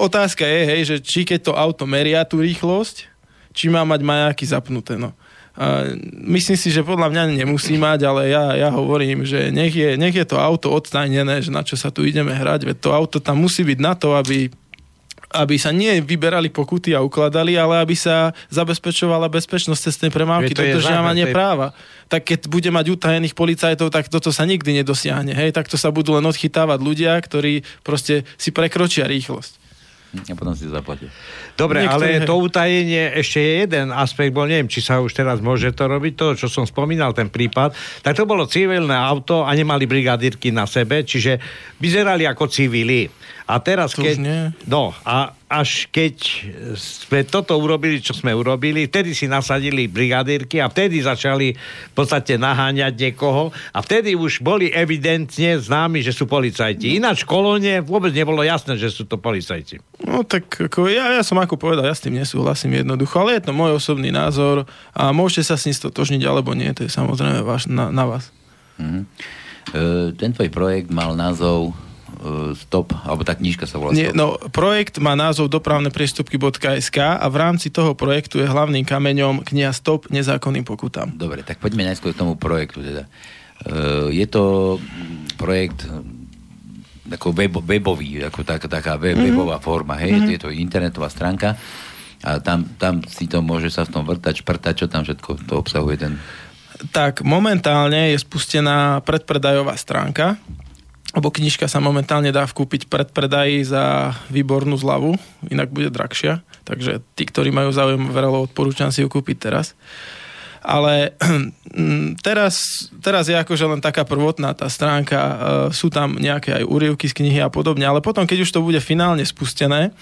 Speaker 2: otázka je, hej, že či keď to auto meria tú rýchlosť, či má mať majáky zapnuté. No. A myslím si, že podľa mňa nemusí mať, ale ja, ja hovorím, že nech je, nech je to auto odstajnené, že na čo sa tu ideme hrať, veď to auto tam musí byť na to, aby aby sa nie vyberali pokuty a ukladali, ale aby sa zabezpečovala bezpečnosť cestnej premávky, dodržiavanie práva. Tak keď bude mať utajených policajtov, tak toto sa nikdy nedosiahne. Hej? Takto sa budú len odchytávať ľudia, ktorí proste si prekročia rýchlosť.
Speaker 1: A potom si zaplatia.
Speaker 3: Dobre, Niektoré... ale to utajenie ešte je jeden aspekt, bo neviem, či sa už teraz môže to robiť, to, čo som spomínal, ten prípad, tak to bolo civilné auto a nemali brigadírky na sebe, čiže vyzerali ako civili. A teraz, keď... No, a až keď sme toto urobili, čo sme urobili, vtedy si nasadili brigadírky a vtedy začali v podstate naháňať niekoho a vtedy už boli evidentne známi, že sú policajti. Ináč v kolóne vôbec nebolo jasné, že sú to policajti.
Speaker 2: No tak ako ja, ja som ako povedal, ja s tým nesúhlasím jednoducho, ale je to môj osobný názor a môžete sa s ním stotožniť alebo nie, to je samozrejme váš, na, na vás.
Speaker 1: Mm-hmm. E, ten tvoj projekt mal názov stop, alebo tá knižka sa volá
Speaker 2: Nie, No, projekt má názov dopravné priestupky.sk a v rámci toho projektu je hlavným kameňom kniha Stop nezákonným pokutám.
Speaker 1: Dobre, tak poďme najskôr k tomu projektu. Teda. Uh, je to projekt ako web, webový, ako tak, taká web, mm-hmm. webová forma, hej, mm-hmm. je to internetová stránka a tam, tam si to môže sa v tom vrtať, šprtať, čo tam všetko to obsahuje ten...
Speaker 2: Tak momentálne je spustená predpredajová stránka, lebo knižka sa momentálne dá vkúpiť predpredaji za výbornú zľavu, inak bude drahšia, takže tí, ktorí majú záujem, verelo odporúčam si ju kúpiť teraz. Ale teraz, teraz je akože len taká prvotná tá stránka, e, sú tam nejaké aj úrievky z knihy a podobne, ale potom, keď už to bude finálne spustené,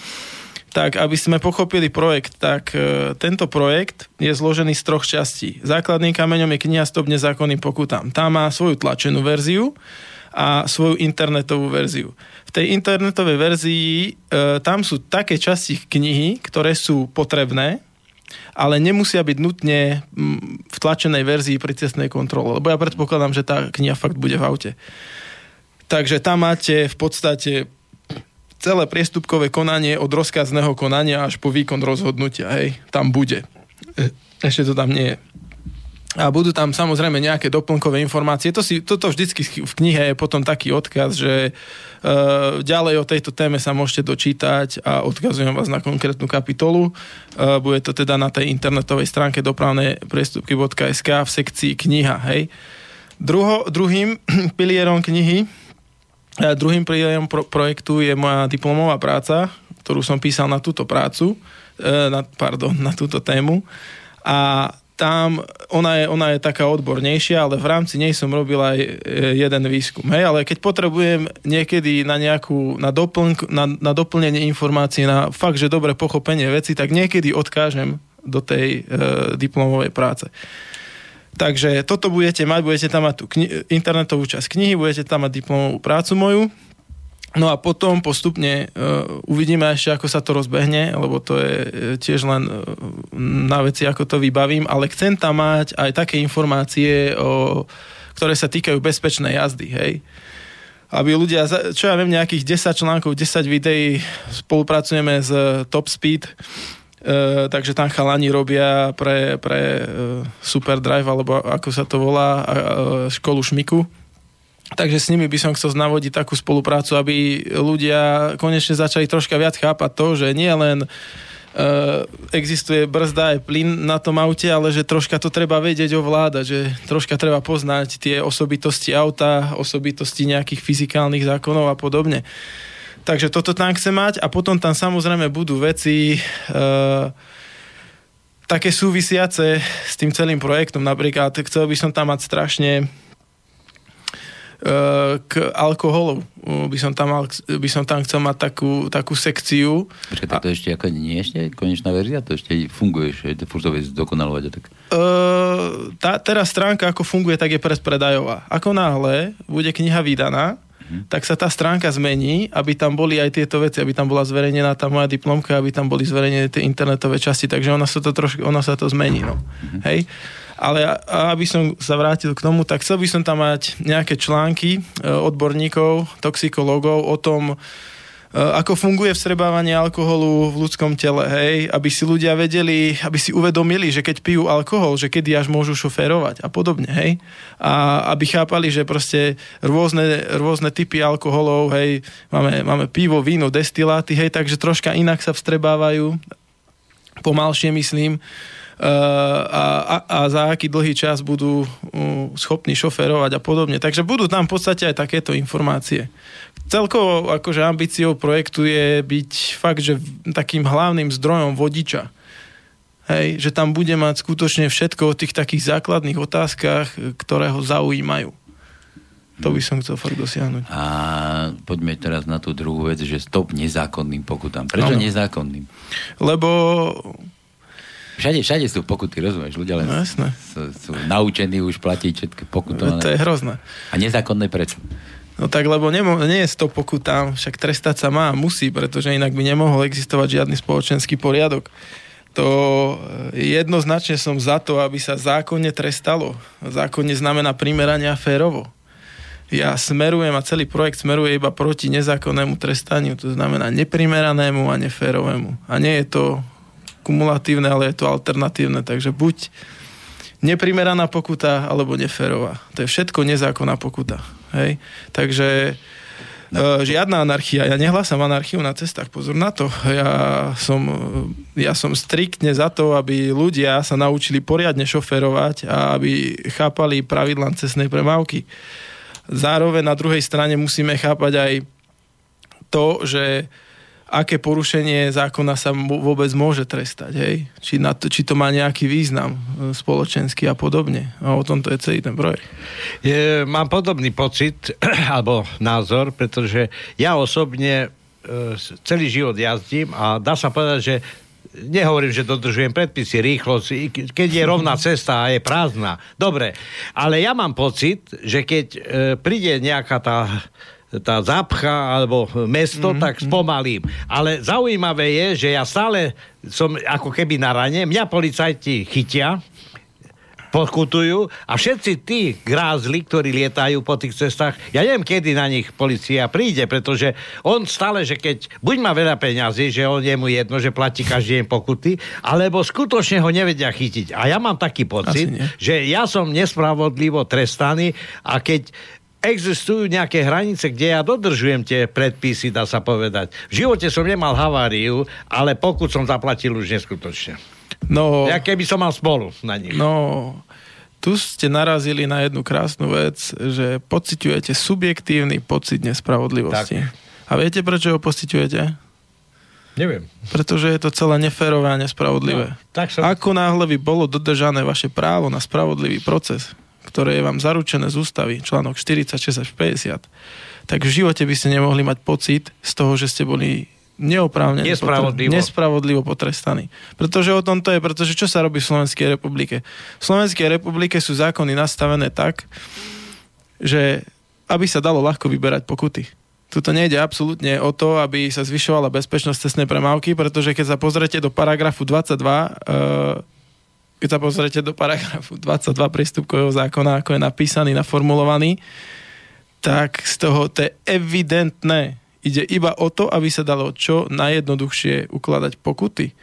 Speaker 2: tak aby sme pochopili projekt, tak e, tento projekt je zložený z troch častí. Základným kameňom je kniha Stop nezákonným pokutám. Tá má svoju tlačenú verziu, a svoju internetovú verziu. V tej internetovej verzii e, tam sú také časti knihy, ktoré sú potrebné, ale nemusia byť nutne v tlačenej verzii pri cestnej kontrole, lebo ja predpokladám, že tá kniha fakt bude v aute. Takže tam máte v podstate celé priestupkové konanie od rozkazného konania až po výkon rozhodnutia, hej, tam bude. E, ešte to tam nie je a budú tam samozrejme nejaké doplnkové informácie. To si, toto vždycky v knihe je potom taký odkaz, že e, ďalej o tejto téme sa môžete dočítať a odkazujem vás na konkrétnu kapitolu. E, bude to teda na tej internetovej stránke dopravné priestupky.sk v sekcii kniha. Hej. Druho, druhým pilierom knihy, e, druhým pilierom pro, projektu je moja diplomová práca, ktorú som písal na túto prácu, e, na, pardon, na túto tému. A tam, ona je, ona je taká odbornejšia, ale v rámci nej som robil aj e, jeden výskum. Hej, ale keď potrebujem niekedy na nejakú, na, doplnk, na, na doplnenie informácií, na fakt, že dobre pochopenie veci, tak niekedy odkážem do tej e, diplomovej práce. Takže toto budete mať, budete tam mať tú kni- internetovú časť knihy, budete tam mať diplomovú prácu moju, No a potom postupne uh, uvidíme ešte, ako sa to rozbehne, lebo to je uh, tiež len uh, na veci, ako to vybavím, ale chcem tam mať aj také informácie, o, ktoré sa týkajú bezpečnej jazdy, hej. Aby ľudia, čo ja viem, nejakých 10 článkov, 10 videí spolupracujeme s Top Speed, Uh, takže tam chalani robia pre, pre uh, Superdrive, alebo ako sa to volá, uh, školu Šmiku Takže s nimi by som chcel navodiť takú spoluprácu, aby ľudia konečne začali troška viac chápať to, že nie len Uh, existuje brzda aj plyn na tom aute, ale že troška to treba vedieť ovládať, že troška treba poznať tie osobitosti auta, osobitosti nejakých fyzikálnych zákonov a podobne. Takže toto tam chce mať a potom tam samozrejme budú veci uh, také súvisiace s tým celým projektom. Napríklad chcel by som tam mať strašne k alkoholu. By som tam, mal, by som tam chcel mať takú, takú sekciu.
Speaker 1: Počkaj, tak to a... ešte ako nie ešte konečná verzia? To ešte funguje, že to furt zdokonalovať. Tak...
Speaker 2: Uh, tá, teraz stránka, ako funguje, tak je predpredajová. Ako náhle bude kniha vydaná, uh-huh. tak sa tá stránka zmení, aby tam boli aj tieto veci, aby tam bola zverejnená tá moja diplomka, aby tam boli zverejnené tie internetové časti, takže ona sa to trošku, ona sa to zmení, no. Uh-huh. Hej? Ale aby som sa vrátil k tomu, tak chcel by som tam mať nejaké články e, odborníkov, toxikológov o tom, Eh, ako funguje vstrebávanie alkoholu v ľudskom tele, hej, aby si ľudia vedeli, aby si uvedomili, že keď pijú alkohol, že kedy až môžu šoférovať a podobne, hej. A aby chápali, že proste rôzne, rôzne typy alkoholov, hej, máme, máme pivo, víno, destiláty, hej, takže troška inak sa vstrebávajú, pomalšie myslím, a, a, a za aký dlhý čas budú uh, schopní šoferovať a podobne. Takže budú tam v podstate aj takéto informácie celkovo akože ambíciou projektu je byť fakt, že takým hlavným zdrojom vodiča. Hej, že tam bude mať skutočne všetko o tých takých základných otázkach, ktoré ho zaujímajú. To by som chcel fakt dosiahnuť.
Speaker 1: A poďme teraz na tú druhú vec, že stop nezákonným pokutám. Prečo ano. nezákonným?
Speaker 2: Lebo...
Speaker 1: Všade, všade sú pokuty, rozumieš? Ľudia len no,
Speaker 2: jasné.
Speaker 1: Sú, sú naučení už platiť všetky pokutované.
Speaker 2: To je hrozné.
Speaker 1: A nezákonné prečo?
Speaker 2: No tak, lebo nemo, nie je to pokutá, však trestať sa má, musí, pretože inak by nemohol existovať žiadny spoločenský poriadok. To e, jednoznačne som za to, aby sa zákonne trestalo. Zákonne znamená primeranie a férovo. Ja smerujem a celý projekt smeruje iba proti nezákonnému trestaniu, to znamená neprimeranému a neférovému. A nie je to kumulatívne, ale je to alternatívne, takže buď neprimeraná pokuta alebo neférová. To je všetko nezákonná pokuta. Hej? Takže no. žiadna anarchia. Ja nehlásam anarchiu na cestách, pozor na to. Ja som, ja som striktne za to, aby ľudia sa naučili poriadne šoferovať a aby chápali pravidlá cestnej premávky. Zároveň na druhej strane musíme chápať aj to, že aké porušenie zákona sa vôbec môže trestať, hej? Či, na to, či to má nejaký význam e, spoločenský a podobne. A o tomto je celý ten projekt.
Speaker 3: Je, mám podobný pocit, alebo názor, pretože ja osobne e, celý život jazdím a dá sa povedať, že nehovorím, že dodržujem predpisy, rýchlosť, keď je rovná cesta a je prázdna. Dobre, ale ja mám pocit, že keď e, príde nejaká tá tá zapcha alebo mesto, mm-hmm. tak spomalím. Ale zaujímavé je, že ja stále som ako keby na rane, mňa policajti chytia, pokutujú a všetci tí grázli, ktorí lietajú po tých cestách, ja neviem, kedy na nich policia príde, pretože on stále, že keď buď má veľa peňazí, že on je mu jedno, že platí každý deň pokuty, alebo skutočne ho nevedia chytiť. A ja mám taký pocit, že ja som nespravodlivo trestaný a keď existujú nejaké hranice, kde ja dodržujem tie predpisy, dá sa povedať. V živote som nemal haváriu, ale pokud som zaplatil už neskutočne. No, ja keby som mal spolu na nich.
Speaker 2: No, tu ste narazili na jednu krásnu vec, že pociťujete subjektívny pocit nespravodlivosti. Tak. A viete, prečo ho pociťujete?
Speaker 3: Neviem.
Speaker 2: Pretože je to celé neférové a nespravodlivé. No, tak som... Ako náhle by bolo dodržané vaše právo na spravodlivý proces, ktoré je vám zaručené z ústavy, článok 46 až 50, tak v živote by ste nemohli mať pocit z toho, že ste boli neoprávne
Speaker 3: nespravodlivo.
Speaker 2: Nespravodlivo potrestaní. Pretože o tom to je, pretože čo sa robí v Slovenskej republike? V Slovenskej republike sú zákony nastavené tak, že aby sa dalo ľahko vyberať pokuty. Tuto nejde absolútne o to, aby sa zvyšovala bezpečnosť cestnej premávky, pretože keď sa pozrete do paragrafu 22 e, keď sa pozriete do paragrafu 22 prístupkového zákona, ako je napísaný, naformulovaný, tak z toho to je evidentné. Ide iba o to, aby sa dalo čo najjednoduchšie ukladať pokuty. E,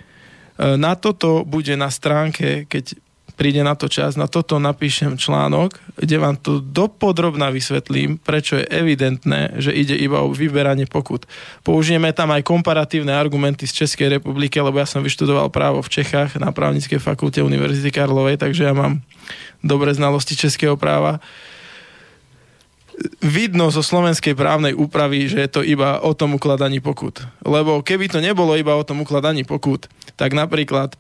Speaker 2: na toto bude na stránke, keď príde na to čas, na toto napíšem článok, kde vám to dopodrobná vysvetlím, prečo je evidentné, že ide iba o vyberanie pokut. Použijeme tam aj komparatívne argumenty z Českej republiky, lebo ja som vyštudoval právo v Čechách na právnickej fakulte Univerzity Karlovej, takže ja mám dobré znalosti českého práva vidno zo slovenskej právnej úpravy, že je to iba o tom ukladaní pokut. Lebo keby to nebolo iba o tom ukladaní pokut, tak napríklad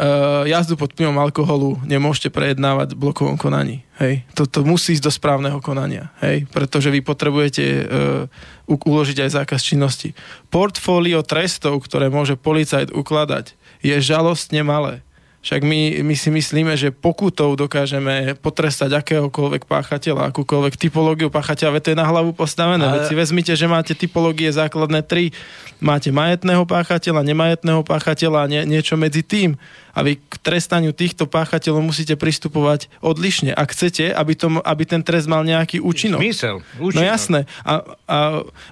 Speaker 2: uh, jazdu pod vplyvom alkoholu nemôžete prejednávať v blokovom konaní. Hej. Toto musí ísť do správneho konania, hej. pretože vy potrebujete uh, uložiť aj zákaz činnosti. Portfólio trestov, ktoré môže policajt ukladať, je žalostne malé. Však my, my si myslíme, že pokutou dokážeme potrestať akéhokoľvek páchateľa, akúkoľvek typológiu páchateľa, veď to je na hlavu postavené. Ale... Veď si vezmite, že máte typológie základné tri. Máte majetného páchateľa, nemajetného páchateľa a nie, niečo medzi tým. A vy k trestaniu týchto páchateľov musíte pristupovať odlišne. Ak chcete, aby, to, aby ten trest mal nejaký účinok.
Speaker 3: Zmysel.
Speaker 2: Účinok. No jasné. A, a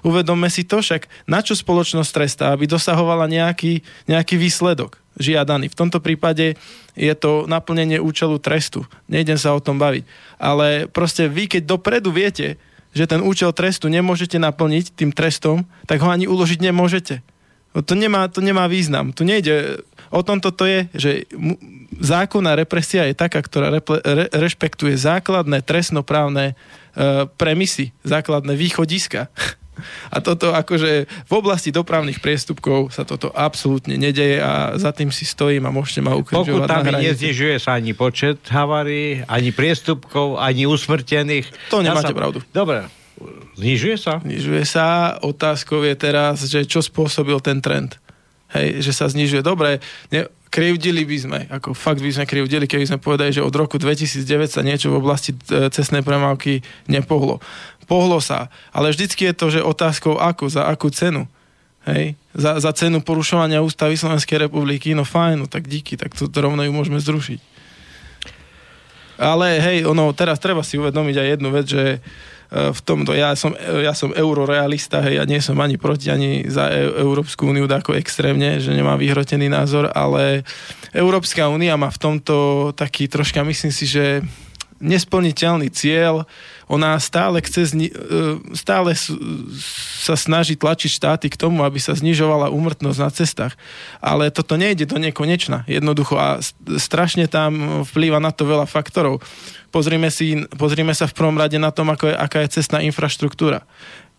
Speaker 2: uvedomme si to však, na čo spoločnosť trestá, aby dosahovala nejaký, nejaký výsledok žiadaný. V tomto prípade je to naplnenie účelu trestu. Nejdem sa o tom baviť. Ale proste vy, keď dopredu viete, že ten účel trestu nemôžete naplniť tým trestom, tak ho ani uložiť nemôžete. No to nemá, to nemá význam. Tu nejde, o tom toto je, že zákonná represia je taká, ktorá repre, re, rešpektuje základné trestnoprávne e, premisy, základné východiska. A toto akože v oblasti dopravných priestupkov sa toto absolútne nedeje a za tým si stojím a môžete ma ukrižovať
Speaker 3: tam neznižuje sa ani počet havárií, ani priestupkov, ani usmrtených.
Speaker 2: To nemáte ja sa... pravdu.
Speaker 3: Dobre, znižuje sa?
Speaker 2: Znižuje sa. Otázkou je teraz, že čo spôsobil ten trend. Hej, že sa znižuje. Dobre, ne, krivdili by sme, ako fakt by sme krivdili, keby sme povedali, že od roku 2009 sa niečo v oblasti e, cestnej premávky nepohlo pohlo sa. Ale vždycky je to, že otázkou ako, za akú cenu. Hej, za, za cenu porušovania ústavy Slovenskej republiky, no fajn, no tak díky, tak to, rovno ju môžeme zrušiť. Ale hej, ono, teraz treba si uvedomiť aj jednu vec, že v tomto, ja som, ja som eurorealista, hej, ja nie som ani proti, ani za e- Európsku úniu ako extrémne, že nemám vyhrotený názor, ale Európska únia má v tomto taký troška, myslím si, že nesplniteľný cieľ, ona stále chce, zni- e, stále sa snaží tlačiť štáty k tomu, aby sa znižovala úmrtnosť na cestách. Ale toto nejde do nekonečna. Jednoducho a strašne tam vplýva na to veľa faktorov. Pozrime, si, pozrime sa v prvom rade na tom, ako je, aká je cestná infraštruktúra.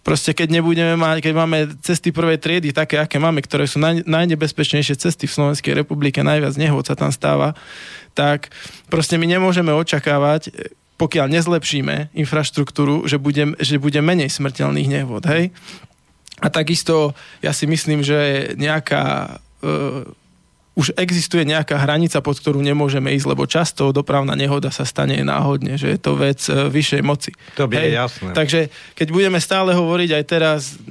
Speaker 2: Proste keď nebudeme mať, keď máme cesty prvej triedy, také, aké máme, ktoré sú naj, najnebezpečnejšie cesty v Slovenskej republike, najviac nehod sa tam stáva, tak proste my nemôžeme očakávať, pokiaľ nezlepšíme infraštruktúru, že bude, že bude menej smrteľných nehôd, hej? A takisto ja si myslím, že nejaká uh, už existuje nejaká hranica, pod ktorú nemôžeme ísť, lebo často dopravná nehoda sa stane náhodne, že je to vec uh, vyššej moci.
Speaker 3: To by je jasné.
Speaker 2: Takže keď budeme stále hovoriť aj teraz, e,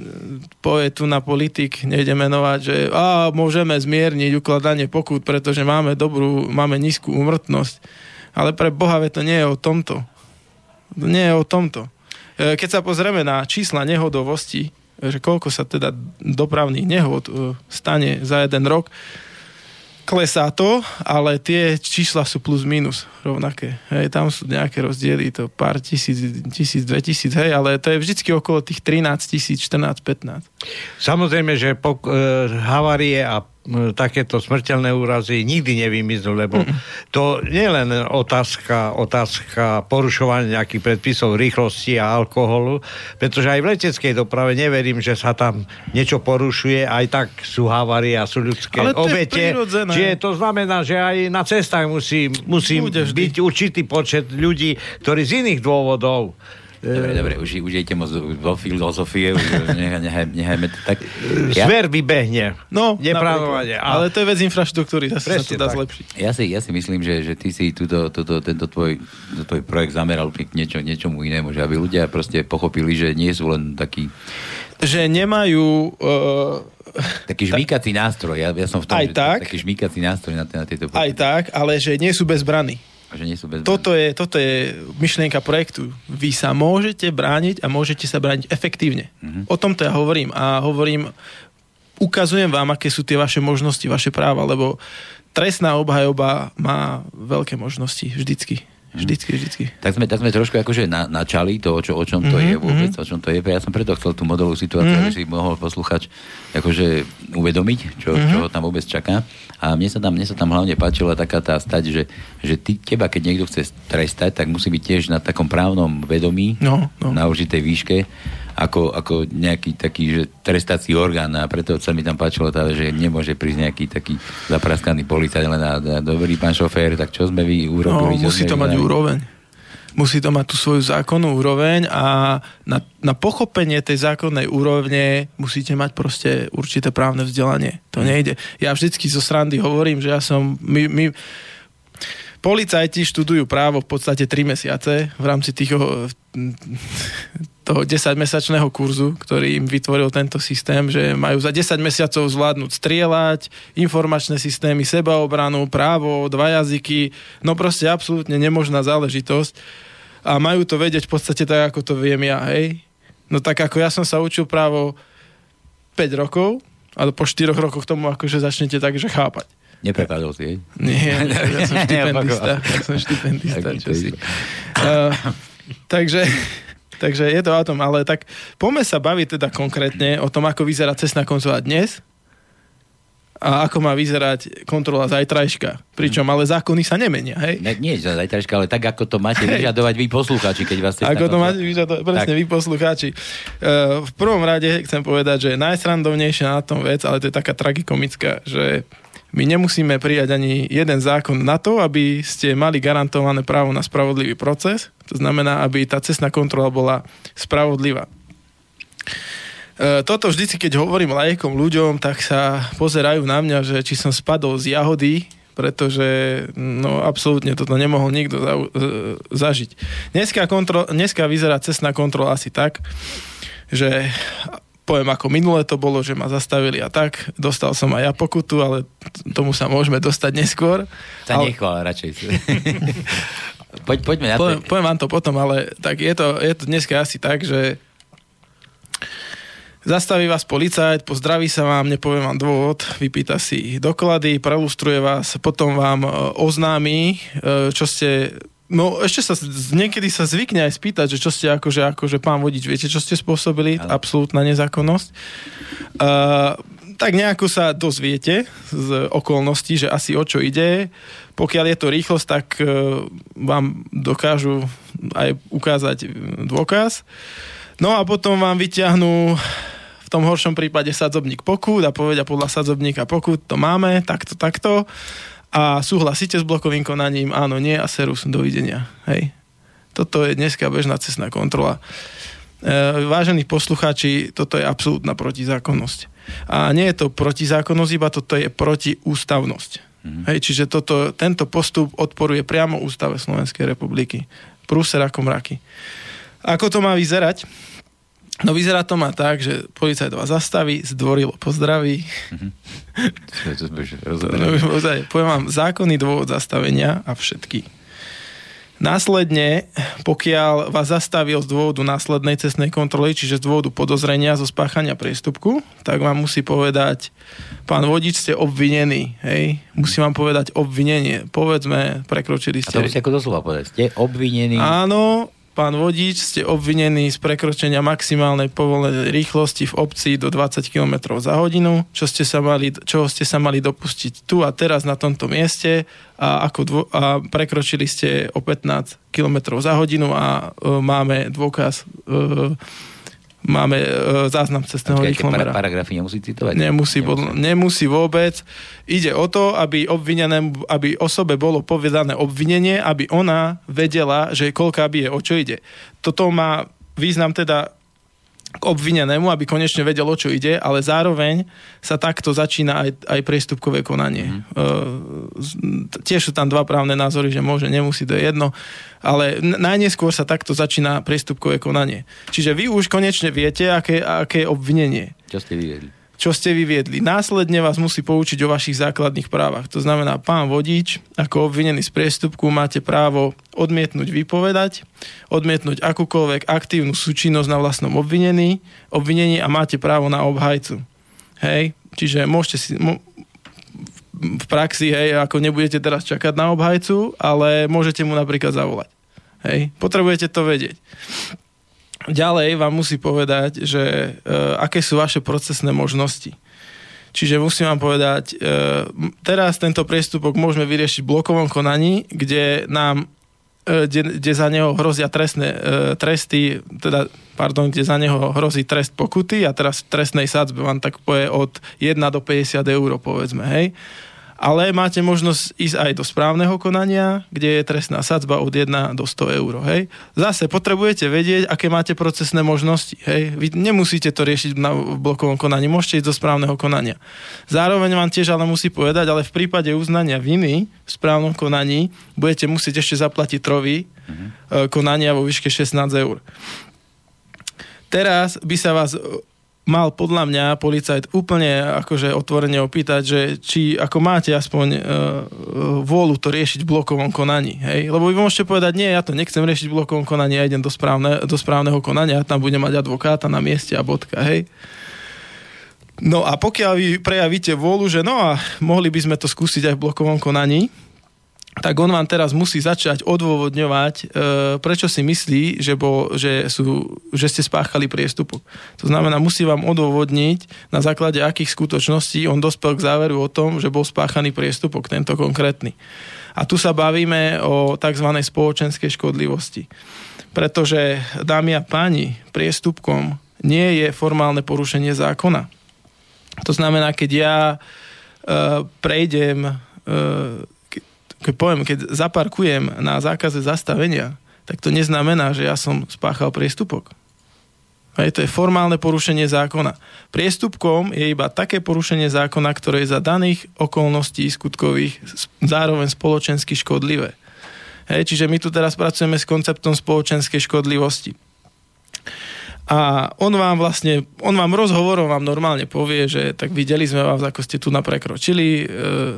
Speaker 2: povie tu na politik, nejde menovať, že á, môžeme zmierniť ukladanie pokút, pretože máme dobrú, máme nízku úmrtnosť ale pre Boha to nie je o tomto. To nie je o tomto. E, keď sa pozrieme na čísla nehodovosti, že koľko sa teda dopravných nehod e, stane za jeden rok, klesá to, ale tie čísla sú plus minus rovnaké. Hej, tam sú nejaké rozdiely, to pár tisíc, tisíc, dve tisíc, hej, ale to je vždycky okolo tých 13 tisíc, 14, 15.
Speaker 3: Samozrejme, že po, e, havárie a takéto smrteľné úrazy nikdy nevymiznú, lebo to nie je len otázka, otázka porušovania nejakých predpisov rýchlosti a alkoholu, pretože aj v leteckej doprave neverím, že sa tam niečo porušuje, aj tak sú havárie a sú ľudské
Speaker 2: Ale to
Speaker 3: obete. Čiže to znamená, že aj na cestách musí, musí byť určitý počet ľudí, ktorí z iných dôvodov
Speaker 1: Dobre, dobre, už, už idete moc vo filozofie, už to tak.
Speaker 3: Ja? Smer vybehne. No, nepravovanie.
Speaker 2: Ale to je vec infraštruktúry, zase sa to dá tak. zlepšiť.
Speaker 1: Ja si, ja si myslím, že, že ty si túto, túto, tento tvoj, tvoj projekt zameral k niečo, niečomu inému, že aby ľudia proste pochopili, že nie sú len takí
Speaker 2: že nemajú uh,
Speaker 1: taký žmýkací nástroj. Ja, ja som v tom,
Speaker 2: aj tak,
Speaker 1: taký žmýkací nástroj na, na tieto
Speaker 2: Aj tak, ale že nie sú bezbrany
Speaker 1: že nie sú
Speaker 2: toto je, toto je myšlienka projektu. Vy sa môžete brániť a môžete sa brániť efektívne. Mm-hmm. O tomto ja hovorím a hovorím, ukazujem vám, aké sú tie vaše možnosti, vaše práva, lebo trestná obhajoba má veľké možnosti vždycky. Vždycky, vždycky.
Speaker 1: Tak sme, tak sme trošku akože na, načali to, o, čo, o čom to mm-hmm, je vôbec, mm-hmm. o čom to je. Ja som preto chcel tú modelovú situáciu, mm-hmm. aby si mohol posluchač akože uvedomiť, čo, mm-hmm. čo ho tam vôbec čaká. A mne sa tam, mne sa tam hlavne páčila taká tá stať, že, že ty, teba, keď niekto chce trestať, tak musí byť tiež na takom právnom vedomí, no, no. na určitej výške ako, ako nejaký taký že trestací orgán a preto sa mi tam páčilo tá, že nemôže prísť nejaký taký zapraskaný policajt len na, na dobrý pán šofér, tak čo sme vy urobili?
Speaker 2: No, musí to mať úroveň. Musí to mať tú svoju zákonnú úroveň a na, na pochopenie tej zákonnej úrovne musíte mať proste určité právne vzdelanie. To nejde. Ja vždycky zo srandy hovorím, že ja som... My, my, Policajti študujú právo v podstate 3 mesiace v rámci tých, toho 10-mesačného kurzu, ktorý im vytvoril tento systém, že majú za 10 mesiacov zvládnuť strieľať, informačné systémy, sebaobranu, právo, dva jazyky, no proste absolútne nemožná záležitosť. A majú to vedieť v podstate tak, ako to viem ja, hej? No tak ako ja som sa učil právo 5 rokov, ale po 4 rokoch tomu akože začnete tak, že chápať.
Speaker 1: Neprekladol si,
Speaker 2: Nie, ja som štipendista. ja som štipendista, čo si. Uh, takže, takže je to o tom, ale tak poďme sa baviť teda konkrétne o tom, ako vyzerá cestná konzola dnes a ako má vyzerať kontrola zajtrajška. Pričom ale zákony sa nemenia, hej?
Speaker 1: Ne, nie za zajtrajška, ale tak, ako to máte hej. vyžadovať vy poslucháči, keď vás
Speaker 2: Ako to máte vyžadovať, presne tak. vy poslucháči. Uh, v prvom rade chcem povedať, že najsrandovnejšia na tom vec, ale to je taká tragikomická, že my nemusíme prijať ani jeden zákon na to, aby ste mali garantované právo na spravodlivý proces. To znamená, aby tá cestná kontrola bola spravodlivá. E, toto vždycky, keď hovorím lajkom ľuďom, tak sa pozerajú na mňa, že či som spadol z jahody, pretože no absolútne toto nemohol nikto za, e, zažiť. Dneska, kontrol, dneska vyzerá cestná kontrola asi tak, že poviem ako minule to bolo, že ma zastavili a tak. Dostal som aj ja pokutu, ale tomu sa môžeme dostať neskôr.
Speaker 1: Sa ale... nechval radšej. Poď, poďme na
Speaker 2: poviem, poviem vám to potom, ale tak je to, je to dneska asi tak, že Zastaví vás policajt, pozdraví sa vám, nepovie vám dôvod, vypýta si doklady, prelustruje vás, potom vám e, oznámi, e, čo ste No ešte sa niekedy sa zvykne aj spýtať, že čo ste akože, akože pán vodič, viete, čo ste spôsobili? Ale. Absolútna nezákonnosť. Uh, tak nejako sa dozviete z okolností, že asi o čo ide. Pokiaľ je to rýchlosť, tak uh, vám dokážu aj ukázať dôkaz. No a potom vám vyťahnú v tom horšom prípade sadzobník pokút a povedia podľa sadzobníka pokút, to máme, takto, takto a súhlasíte s blokovým konaním, áno, nie a serus, dovidenia. Hej. Toto je dneska bežná cestná kontrola. E, vážení poslucháči, toto je absolútna protizákonnosť. A nie je to protizákonnosť, iba toto je protiústavnosť. Mm-hmm. Hej, čiže toto, tento postup odporuje priamo ústave Slovenskej republiky. Prúser ako mraky. Ako to má vyzerať? No vyzerá to má tak, že policajt vás zastaví, zdvorilo pozdraví. Mm-hmm. poviem vám zákonný dôvod zastavenia a všetky. Následne, pokiaľ vás zastavil z dôvodu následnej cestnej kontroly, čiže z dôvodu podozrenia zo spáchania priestupku, tak vám musí povedať, pán vodič, ste obvinení, hej? Musí vám povedať obvinenie. Povedzme, prekročili ste...
Speaker 1: A to musí ako doslova povedať. Ste obvinení.
Speaker 2: Áno, pán vodič, ste obvinení z prekročenia maximálnej povolenej rýchlosti v obci do 20 km za hodinu, čo ste sa mali, čoho ste sa mali dopustiť tu a teraz na tomto mieste? A, ako dvo, a prekročili ste o 15 km za hodinu a e, máme dôkaz e, máme e, záznam cestného rýchlomera.
Speaker 1: Para, paragrafy nemusí citovať?
Speaker 2: Nemusí, nemusí. nemusí vôbec. Ide o to, aby, aby osobe bolo povedané obvinenie, aby ona vedela, že koľká je, o čo ide. Toto má význam teda k obvinenému, aby konečne vedel, o čo ide, ale zároveň sa takto začína aj, aj priestupkové konanie. Mm. Uh, tiež sú tam dva právne názory, že môže, nemusí, to je jedno, ale najneskôr sa takto začína priestupkové konanie. Čiže vy už konečne viete, aké, aké je obvinenie.
Speaker 1: Čo ste vyvedli?
Speaker 2: Čo ste vyviedli. Následne vás musí poučiť o vašich základných právach. To znamená, pán vodič, ako obvinený z priestupku, máte právo odmietnúť vypovedať, odmietnúť akúkoľvek aktívnu súčinnosť na vlastnom obvinení, obvinení a máte právo na obhajcu. Hej, čiže môžete si... Mo, v praxi, hej, ako nebudete teraz čakať na obhajcu, ale môžete mu napríklad zavolať. Hej, potrebujete to vedieť. Ďalej vám musí povedať, že uh, aké sú vaše procesné možnosti. Čiže musím vám povedať, uh, teraz tento priestupok môžeme vyriešiť v blokovom konaní, kde nám uh, kde, kde za neho hrozia trestné uh, tresty, teda, pardon, kde za neho hrozí trest pokuty a teraz v trestnej sadzbe vám tak povie od 1 do 50 eur, povedzme, hej. Ale máte možnosť ísť aj do správneho konania, kde je trestná sadzba od 1 do 100 eur. Hej. Zase potrebujete vedieť, aké máte procesné možnosti. Hej. Vy nemusíte to riešiť na blokovom konaní, môžete ísť do správneho konania. Zároveň vám tiež ale musí povedať, ale v prípade uznania viny v správnom konaní budete musieť ešte zaplatiť trovy uh-huh. konania vo výške 16 eur. Teraz by sa vás mal podľa mňa policajt úplne akože otvorene opýtať, že či ako máte aspoň uh, vôľu to riešiť v blokovom konaní. Hej? Lebo vy môžete povedať, nie, ja to nechcem riešiť v blokovom konaní, ja idem do, správne, do správneho konania, tam budem mať advokáta na mieste a bodka. Hej? No a pokiaľ vy prejavíte vôľu, že no a mohli by sme to skúsiť aj v blokovom konaní, tak on vám teraz musí začať odôvodňovať, e, prečo si myslí, že, bol, že, sú, že ste spáchali priestupok. To znamená, musí vám odôvodniť, na základe akých skutočností on dospel k záveru o tom, že bol spáchaný priestupok, tento konkrétny. A tu sa bavíme o tzv. spoločenskej škodlivosti. Pretože, dámy a páni, priestupkom nie je formálne porušenie zákona. To znamená, keď ja e, prejdem e, keď poviem, keď zaparkujem na zákaze zastavenia, tak to neznamená, že ja som spáchal priestupok. Hej, to je formálne porušenie zákona. Priestupkom je iba také porušenie zákona, ktoré je za daných okolností skutkových zároveň spoločensky škodlivé. Hej, čiže my tu teraz pracujeme s konceptom spoločenskej škodlivosti. A on vám vlastne, on vám rozhovorom vám normálne povie, že tak videli sme vás, ako ste tu na prekročili, e,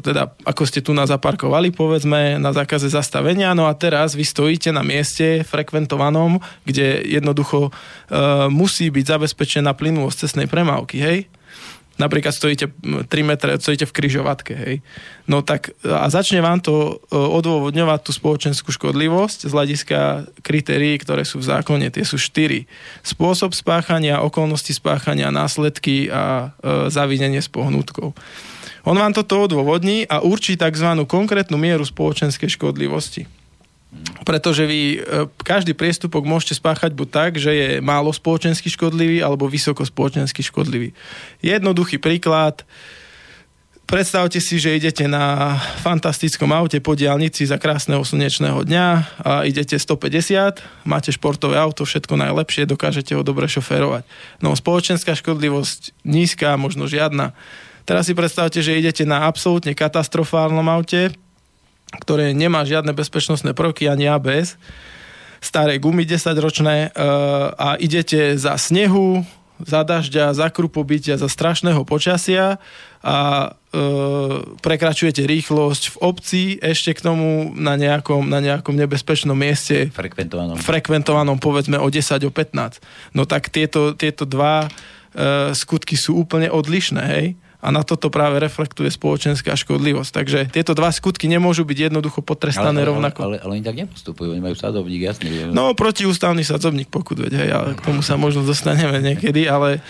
Speaker 2: teda ako ste tu na zaparkovali, povedzme, na zákaze zastavenia, no a teraz vy stojíte na mieste frekventovanom, kde jednoducho e, musí byť zabezpečená plynulosť cestnej premávky, hej? Napríklad stojíte 3 metre, stojíte v kryžovatke, hej. No tak a začne vám to e, odôvodňovať tú spoločenskú škodlivosť z hľadiska kritérií, ktoré sú v zákone. Tie sú štyri. Spôsob spáchania, okolnosti spáchania, následky a e, zavinenie s pohnutkou. On vám toto odôvodní a určí tzv. konkrétnu mieru spoločenskej škodlivosti. Pretože vy e, každý priestupok môžete spáchať buď tak, že je málo spoločensky škodlivý, alebo vysoko spoločensky škodlivý. Jednoduchý príklad. Predstavte si, že idete na fantastickom aute po diálnici za krásneho slnečného dňa a idete 150, máte športové auto, všetko najlepšie, dokážete ho dobre šoférovať. No spoločenská škodlivosť nízka, možno žiadna. Teraz si predstavte, že idete na absolútne katastrofálnom aute, ktoré nemá žiadne bezpečnostné prvky ani ABS, staré gumy 10-ročné uh, a idete za snehu, za dažďa, za krupobytia, za strašného počasia a e, prekračujete rýchlosť v obci, ešte k tomu na nejakom, na nejakom nebezpečnom mieste.
Speaker 1: Frekventovanom.
Speaker 2: Frekventovanom, povedzme o 10, o 15. No tak tieto, tieto dva e, skutky sú úplne odlišné, hej? A na toto práve reflektuje spoločenská škodlivosť. Takže tieto dva skutky nemôžu byť jednoducho potrestané
Speaker 1: ale, ale,
Speaker 2: rovnako.
Speaker 1: Ale, ale, oni tak nepostupujú, oni majú sadovník, jasný.
Speaker 2: No, protiústavný sadzovník pokud, veď, hej, ale k tomu sa možno dostaneme niekedy, ale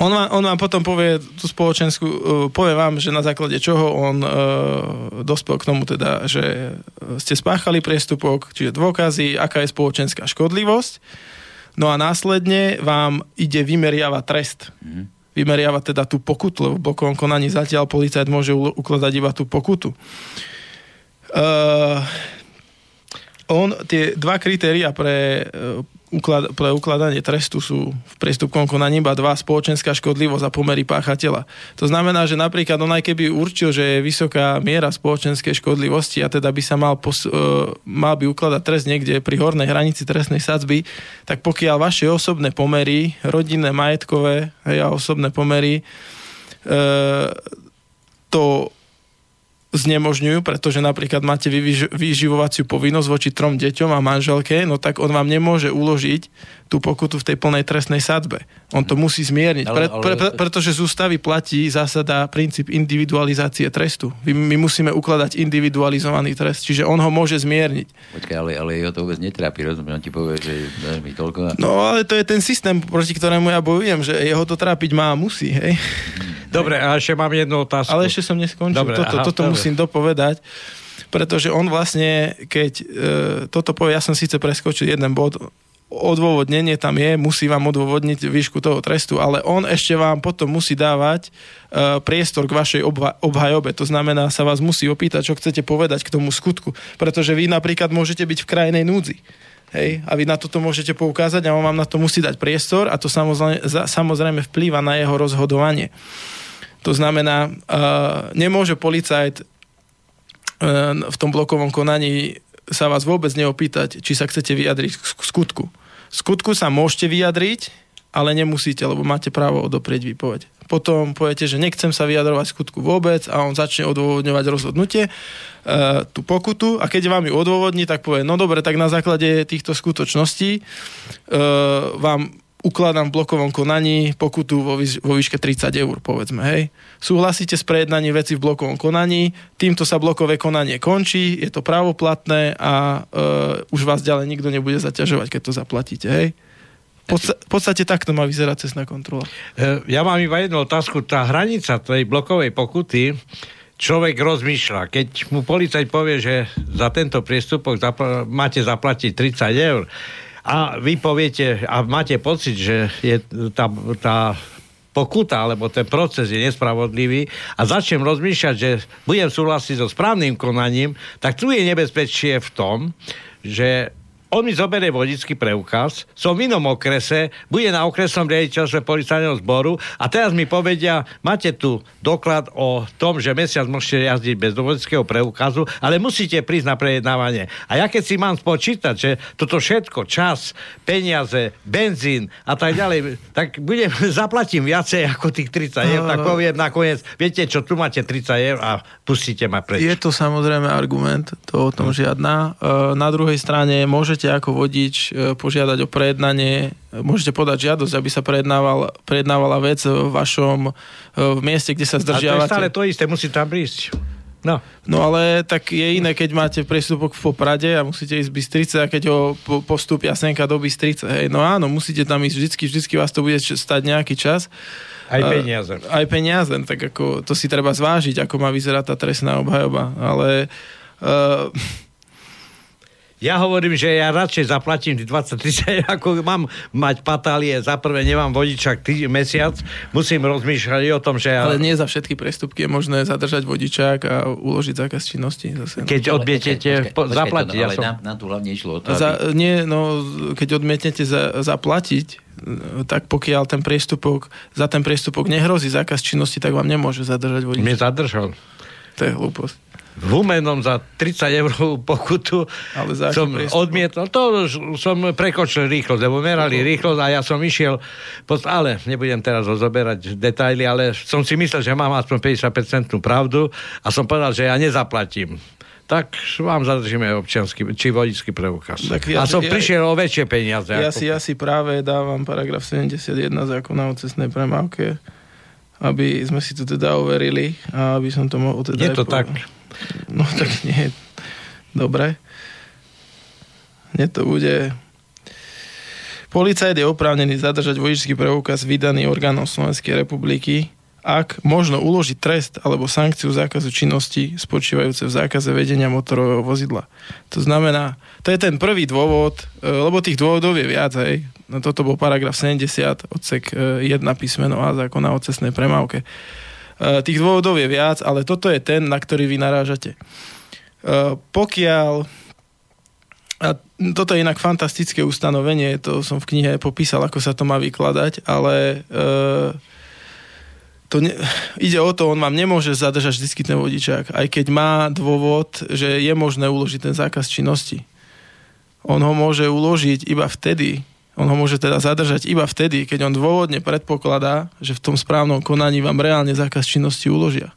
Speaker 2: on vám, on vám potom povie tú spoločenskú, uh, povie vám, že na základe čoho on uh, dospel k tomu teda, že ste spáchali priestupok, čiže dôkazy, aká je spoločenská škodlivosť, no a následne vám ide vymeriavať trest. Mm-hmm vymeriava teda tú pokutu, lebo v blokovom konaní zatiaľ policajt môže ukladať iba tú pokutu. Uh, on, tie dva kritéria pre uh, uklad, pre ukladanie trestu sú v priestupkom konaní iba dva, spoločenská škodlivosť a pomery páchateľa. To znamená, že napríklad on aj keby určil, že je vysoká miera spoločenskej škodlivosti a teda by sa mal, pos, uh, mal by ukladať trest niekde pri hornej hranici trestnej sadzby, tak pokiaľ vaše osobné pomery, rodinné, majetkové a osobné pomery uh, to znemožňujú, pretože napríklad máte vyživovaciu povinnosť voči trom deťom a manželke, no tak on vám nemôže uložiť tú pokutu v tej plnej trestnej sadbe. On to musí zmierniť, ale, ale... Pre, pre, pretože z ústavy platí zásada princíp individualizácie trestu. My musíme ukladať individualizovaný trest, čiže on ho môže zmierniť.
Speaker 1: Počkaj, ale, ale jeho to vôbec netrápi, rozumiem, on ti povie, že mi toľko.
Speaker 2: No ale to je ten systém, proti ktorému ja bojujem, že jeho to trápiť má a musí, hej.
Speaker 3: Dobre, a ešte mám jednu otázku.
Speaker 2: Ale ešte som neskončil, dobre, toto, aha, toto dobre. musím dopovedať pretože on vlastne, keď e, toto povie, ja som síce preskočil jeden bod, odôvodnenie tam je, musí vám odôvodniť výšku toho trestu, ale on ešte vám potom musí dávať uh, priestor k vašej obha- obhajobe. To znamená, sa vás musí opýtať, čo chcete povedať k tomu skutku. Pretože vy napríklad môžete byť v krajnej núdzi. Hej, a vy na toto môžete poukázať a on vám na to musí dať priestor a to samozrejme, samozrejme vplýva na jeho rozhodovanie. To znamená, uh, nemôže policajt uh, v tom blokovom konaní sa vás vôbec neopýtať, či sa chcete vyjadriť k skutku skutku sa môžete vyjadriť, ale nemusíte, lebo máte právo odoprieť výpoveď. Potom poviete, že nechcem sa vyjadrovať skutku vôbec a on začne odôvodňovať rozhodnutie, e, tú pokutu a keď vám ju odôvodní, tak povie, no dobre, tak na základe týchto skutočností e, vám ukladám v blokovom konaní pokutu vo, výš- vo výške 30 eur, povedzme, hej. Súhlasíte s prejednaním veci v blokovom konaní, týmto sa blokové konanie končí, je to právoplatné a uh, už vás ďalej nikto nebude zaťažovať, keď to zaplatíte, hej. Podsta- v podstate takto má vyzerať cestná kontrola.
Speaker 3: E, ja mám iba jednu otázku. Tá hranica tej blokovej pokuty, človek rozmýšľa. Keď mu policajt povie, že za tento priestupok zapl- máte zaplatiť 30 eur, a vy poviete a máte pocit, že je tá, tá pokuta, alebo ten proces je nespravodlivý a začnem rozmýšľať, že budem súhlasiť so správnym konaním, tak tu je nebezpečie v tom, že on mi zoberie vodický preukaz, som v inom okrese, bude na okresnom riaditeľstve policajného zboru a teraz mi povedia, máte tu doklad o tom, že mesiac môžete jazdiť bez vodického preukazu, ale musíte prísť na prejednávanie. A ja keď si mám spočítať, že toto všetko, čas, peniaze, benzín a tak ďalej, tak budem, zaplatím viacej ako tých 30 eur, tak poviem nakoniec, viete čo, tu máte 30 eur a pustíte ma preč.
Speaker 2: Je to samozrejme argument, to o tom žiadna. E, na druhej strane môžete môžete ako vodič e, požiadať o prejednanie, môžete podať žiadosť, aby sa prejednával, prejednávala vec v vašom e, v mieste, kde sa zdržiavate.
Speaker 3: A to je stále to isté, musí tam prísť. No.
Speaker 2: no ale tak je iné, keď máte prestupok v Poprade a musíte ísť z Bystrice a keď ho postúpia senka do Bystrice. Hej, no áno, musíte tam ísť vždycky, vždycky vás to bude stať nejaký čas.
Speaker 3: Aj peniaze.
Speaker 2: Aj peniaze, tak ako to si treba zvážiť, ako má vyzerať tá trestná obhajoba. Ale uh,
Speaker 3: ja hovorím, že ja radšej zaplatím 20-30, ako mám mať patálie. Za prvé nemám vodičak tý, mesiac, musím rozmýšľať o tom, že... Ja...
Speaker 2: Ale nie za všetky prestupky je možné zadržať vodičák a uložiť zákaz činnosti. Zase,
Speaker 3: no. Keď odmietnete zaplatiť.
Speaker 1: No, ale ja som... na, na tu hlavne išlo o to,
Speaker 2: aby... za, Nie, no, keď odmietnete za, zaplatiť, tak pokiaľ ten priestupok, za ten priestupok nehrozí zákaz činnosti, tak vám nemôže zadržať vodičák.
Speaker 3: Mne zadržal.
Speaker 2: To je hlúposť
Speaker 3: Humenom za 30 eur pokutu Ale za som odmietol. To som prekočil rýchlosť, lebo merali rýchlosť a ja som išiel, pod, ale nebudem teraz rozoberať detaily, ale som si myslel, že mám aspoň 50% pravdu a som povedal, že ja nezaplatím tak vám zadržíme občiansky, či vodický preukaz. Tak ja, a som ja, prišiel o väčšie peniaze.
Speaker 2: Ja, ako... si, ja si práve dávam paragraf 71 zákona o cestnej premávke, aby sme si to teda overili a aby som to mohol teda...
Speaker 3: Je to tak.
Speaker 2: No tak nie. Dobre. Nie to bude... Policajt je oprávnený zadržať vodičský preukaz vydaný orgánom Slovenskej republiky, ak možno uložiť trest alebo sankciu zákazu činnosti spočívajúce v zákaze vedenia motorového vozidla. To znamená, to je ten prvý dôvod, e, lebo tých dôvodov je viac, hej. No toto bol paragraf 70, odsek 1 e, písmeno A zákona o cestnej premávke. Eh, tých dôvodov je viac, ale toto je ten, na ktorý vy narážate. Eh, pokiaľ a toto je inak fantastické ustanovenie, to som v knihe popísal, ako sa to má vykladať, ale e, to ne, ide o to, on vám nemôže zadržať vždy ten vodičák, aj keď má dôvod, že je možné uložiť ten zákaz činnosti. On ho môže uložiť iba vtedy, on ho môže teda zadržať iba vtedy, keď on dôvodne predpokladá, že v tom správnom konaní vám reálne zákaz činnosti uložia.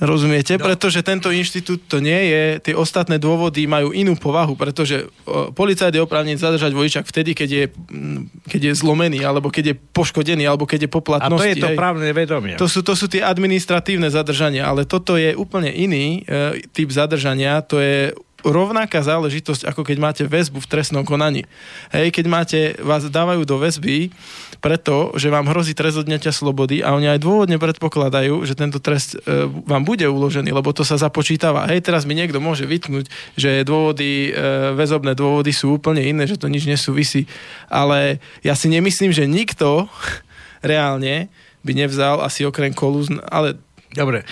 Speaker 2: Rozumiete? No. Pretože tento inštitút to nie je, tie ostatné dôvody majú inú povahu, pretože policajt je oprávnený zadržať vodičak vtedy, keď je, keď je zlomený, alebo keď je poškodený, alebo keď je poplatnosti.
Speaker 3: A to je to právne vedomie.
Speaker 2: To sú, to sú tie administratívne zadržania, ale toto je úplne iný e, typ zadržania, to je rovnaká záležitosť, ako keď máte väzbu v trestnom konaní. Hej, keď máte, vás dávajú do väzby preto, že vám hrozí trest odňatia slobody a oni aj dôvodne predpokladajú, že tento trest e, vám bude uložený, lebo to sa započítava. Hej, teraz mi niekto môže vytknúť, že dôvody, e, väzobné dôvody sú úplne iné, že to nič nesúvisí. Ale ja si nemyslím, že nikto reálne by nevzal asi okrem kolúz, ale
Speaker 3: Dobre.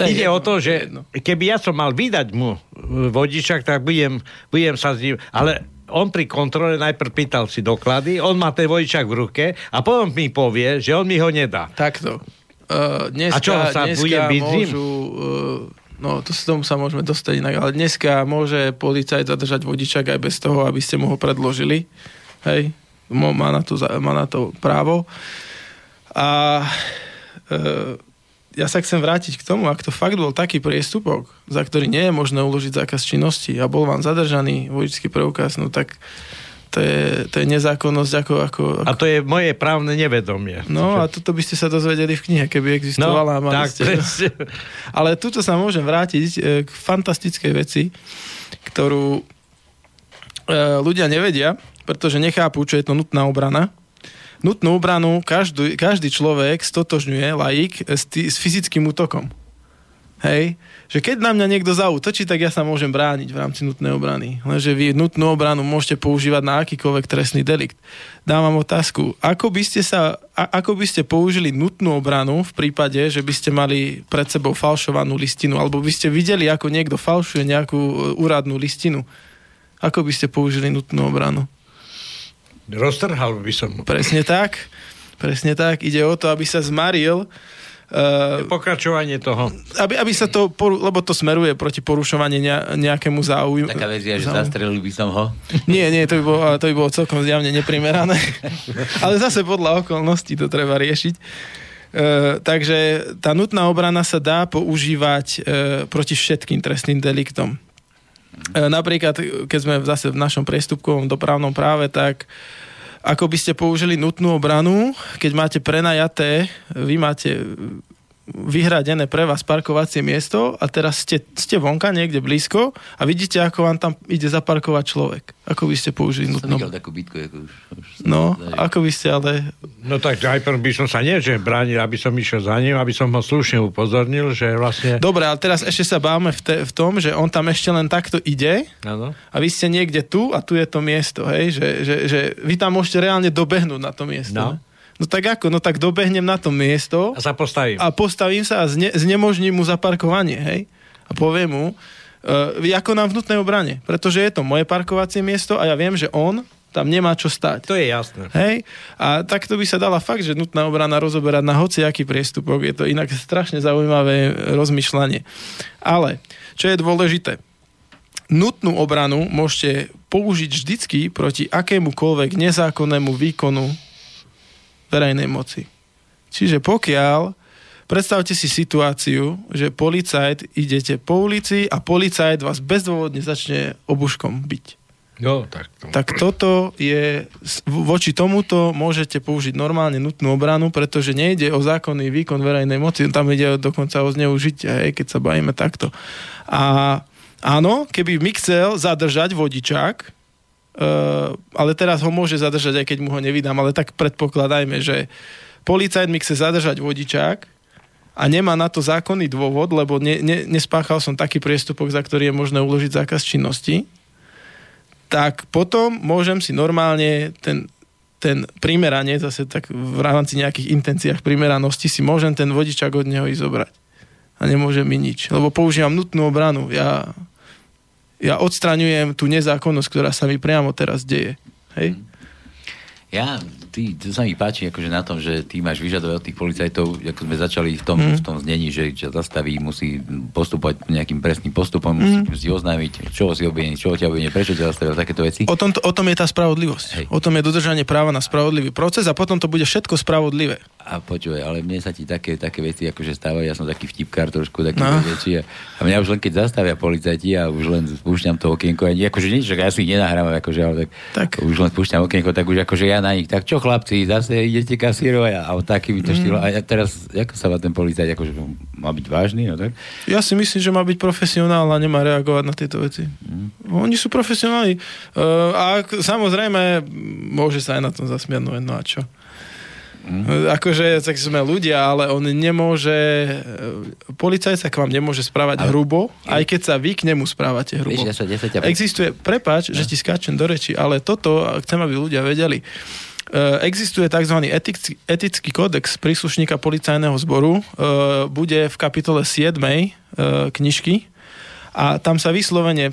Speaker 3: To Ide jedno, o to, že keby ja som mal vydať mu e, vodičak, tak budem, budem sa s ním... Ale on pri kontrole najprv pýtal si doklady, on má ten vodičak v ruke a potom mi povie, že on mi ho nedá.
Speaker 2: Takto. Uh, dneska, a čo, sa dneska budem byť môžu, uh, no to s tomu sa môžeme dostať inak, ale dneska môže policajt zadržať vodičak aj bez toho, aby ste mu ho predložili. Hej, má na to, má na to právo. A uh, ja sa chcem vrátiť k tomu, ak to fakt bol taký priestupok, za ktorý nie je možné uložiť zákaz činnosti a bol vám zadržaný vodičský preukaz, no tak to je, to je nezákonnosť ako, ako, ako...
Speaker 3: A to je moje právne nevedomie.
Speaker 2: No a toto by ste sa dozvedeli v knihe, keby existovala.
Speaker 3: No, tak, ste...
Speaker 2: Ale tuto sa môžem vrátiť e, k fantastickej veci, ktorú e, ľudia nevedia, pretože nechápu, čo je to nutná obrana nutnú obranu každý, každý človek stotožňuje, laik, s, tý, s fyzickým útokom. Hej? Že keď na mňa niekto zautočí, tak ja sa môžem brániť v rámci nutnej obrany. Lenže vy nutnú obranu môžete používať na akýkoľvek trestný delikt. Dávam otázku, ako by ste, sa, a, ako by ste použili nutnú obranu v prípade, že by ste mali pred sebou falšovanú listinu, alebo by ste videli, ako niekto falšuje nejakú e, úradnú listinu. Ako by ste použili nutnú obranu?
Speaker 3: Roztrhal by som mu.
Speaker 2: Presne tak. Presne tak. Ide o to, aby sa zmaril
Speaker 3: Uh, Pokračovanie toho.
Speaker 2: Aby, aby sa to, poru, lebo to smeruje proti porušovaniu nejakému záujmu.
Speaker 1: Taká verzia, že zastrelil by som ho?
Speaker 2: Nie, nie, to by bolo, to by bolo celkom zjavne neprimerané. Ale zase podľa okolností to treba riešiť. Uh, takže tá nutná obrana sa dá používať uh, proti všetkým trestným deliktom. Uh, napríklad, keď sme zase v našom priestupkovom dopravnom práve, tak ako by ste použili nutnú obranu, keď máte prenajaté, vy máte vyhradené pre vás parkovacie miesto a teraz ste, ste vonka niekde blízko a vidíte, ako vám tam ide zaparkovať človek. Ako by ste použili nutnú...
Speaker 1: Som takú bytku, ako už, už
Speaker 2: No, ako by ste ale...
Speaker 3: No tak najprv by som sa nie, že bránil, aby som išiel za ním, aby som ho slušne upozornil, že vlastne...
Speaker 2: Dobre, ale teraz ešte sa báme v, te, v tom, že on tam ešte len takto ide ano. a vy ste niekde tu a tu je to miesto, hej? Že, že, že vy tam môžete reálne dobehnúť na to miesto. No. No tak ako? No tak dobehnem na to miesto.
Speaker 3: A sa postavím.
Speaker 2: A postavím sa a zne, znemožním mu zaparkovanie, hej? A poviem mu, uh, ako nám v nutnej obrane. Pretože je to moje parkovacie miesto a ja viem, že on tam nemá čo stať.
Speaker 3: To je jasné.
Speaker 2: Hej? A takto by sa dala fakt, že nutná obrana rozoberať na hociaký priestupok. Je to inak strašne zaujímavé rozmýšľanie. Ale, čo je dôležité, nutnú obranu môžete použiť vždycky proti akémukoľvek nezákonnému výkonu verejnej moci. Čiže pokiaľ, predstavte si situáciu, že policajt, idete po ulici a policajt vás bezdôvodne začne obuškom byť.
Speaker 3: No, tak, to...
Speaker 2: tak toto je, voči tomuto môžete použiť normálne nutnú obranu, pretože nejde o zákonný výkon verejnej moci, tam ide dokonca o zneužitie, hej, keď sa bavíme takto. A áno, keby mi chcel zadržať vodičák, Uh, ale teraz ho môže zadržať, aj keď mu ho nevydám, ale tak predpokladajme, že policajt mi chce zadržať vodičák a nemá na to zákonný dôvod, lebo ne, ne, nespáchal som taký priestupok, za ktorý je možné uložiť zákaz činnosti, tak potom môžem si normálne ten, ten primeranie, zase tak v rámci nejakých intenciách primeranosti si môžem ten vodičák od neho ísť zobrať. A nemôže mi nič, lebo používam nutnú obranu. Ja ja odstraňujem tú nezákonnosť, ktorá sa mi priamo teraz deje. Hej?
Speaker 1: Ja, ty, to sa mi páči akože na tom, že ty máš vyžadovať od tých policajtov, ako sme začali v tom, mm. v tom znení, že ťa zastaví, musí postupovať nejakým presným postupom, musí mm. si oznámiť, čo si obviní, čo ťa obviní, prečo ťa zastavil, takéto veci.
Speaker 2: O tom, o tom je tá spravodlivosť. Hej. O tom je dodržanie práva na spravodlivý proces a potom to bude všetko spravodlivé.
Speaker 1: A počuj, ale mne sa ti také, také veci akože stávajú, ja som taký vtipkár trošku, taký no. veci a, a mňa už len keď zastavia policajti a už len spúšťam to okienko, ani akože nič, že ja si ich nenahrávam, akože, ale tak, tak. už len spúšťam okienko, tak už akože ja na nich, tak čo chlapci, zase idete kasírovať a takými to štýlo. A ja teraz, ako sa má ten policajt, akože má byť vážny, no tak?
Speaker 2: Ja si myslím, že má byť profesionál a nemá reagovať na tieto veci. Mm. Oni sú profesionáli. Uh, a samozrejme, môže sa aj na tom zasmiať, no, no a čo? Mm. Akože tak sme ľudia, ale on nemôže, policajt sa k vám nemôže správať ale... hrubo, aj keď sa vy k nemu správate hrubo.
Speaker 1: Víš, ja sa.
Speaker 2: Existuje, prepač, no. že ti skáčem do reči, ale toto chcem, aby ľudia vedeli. Existuje tzv. Etický, etický kódex príslušníka policajného zboru, bude v kapitole 7 knižky a tam sa vyslovene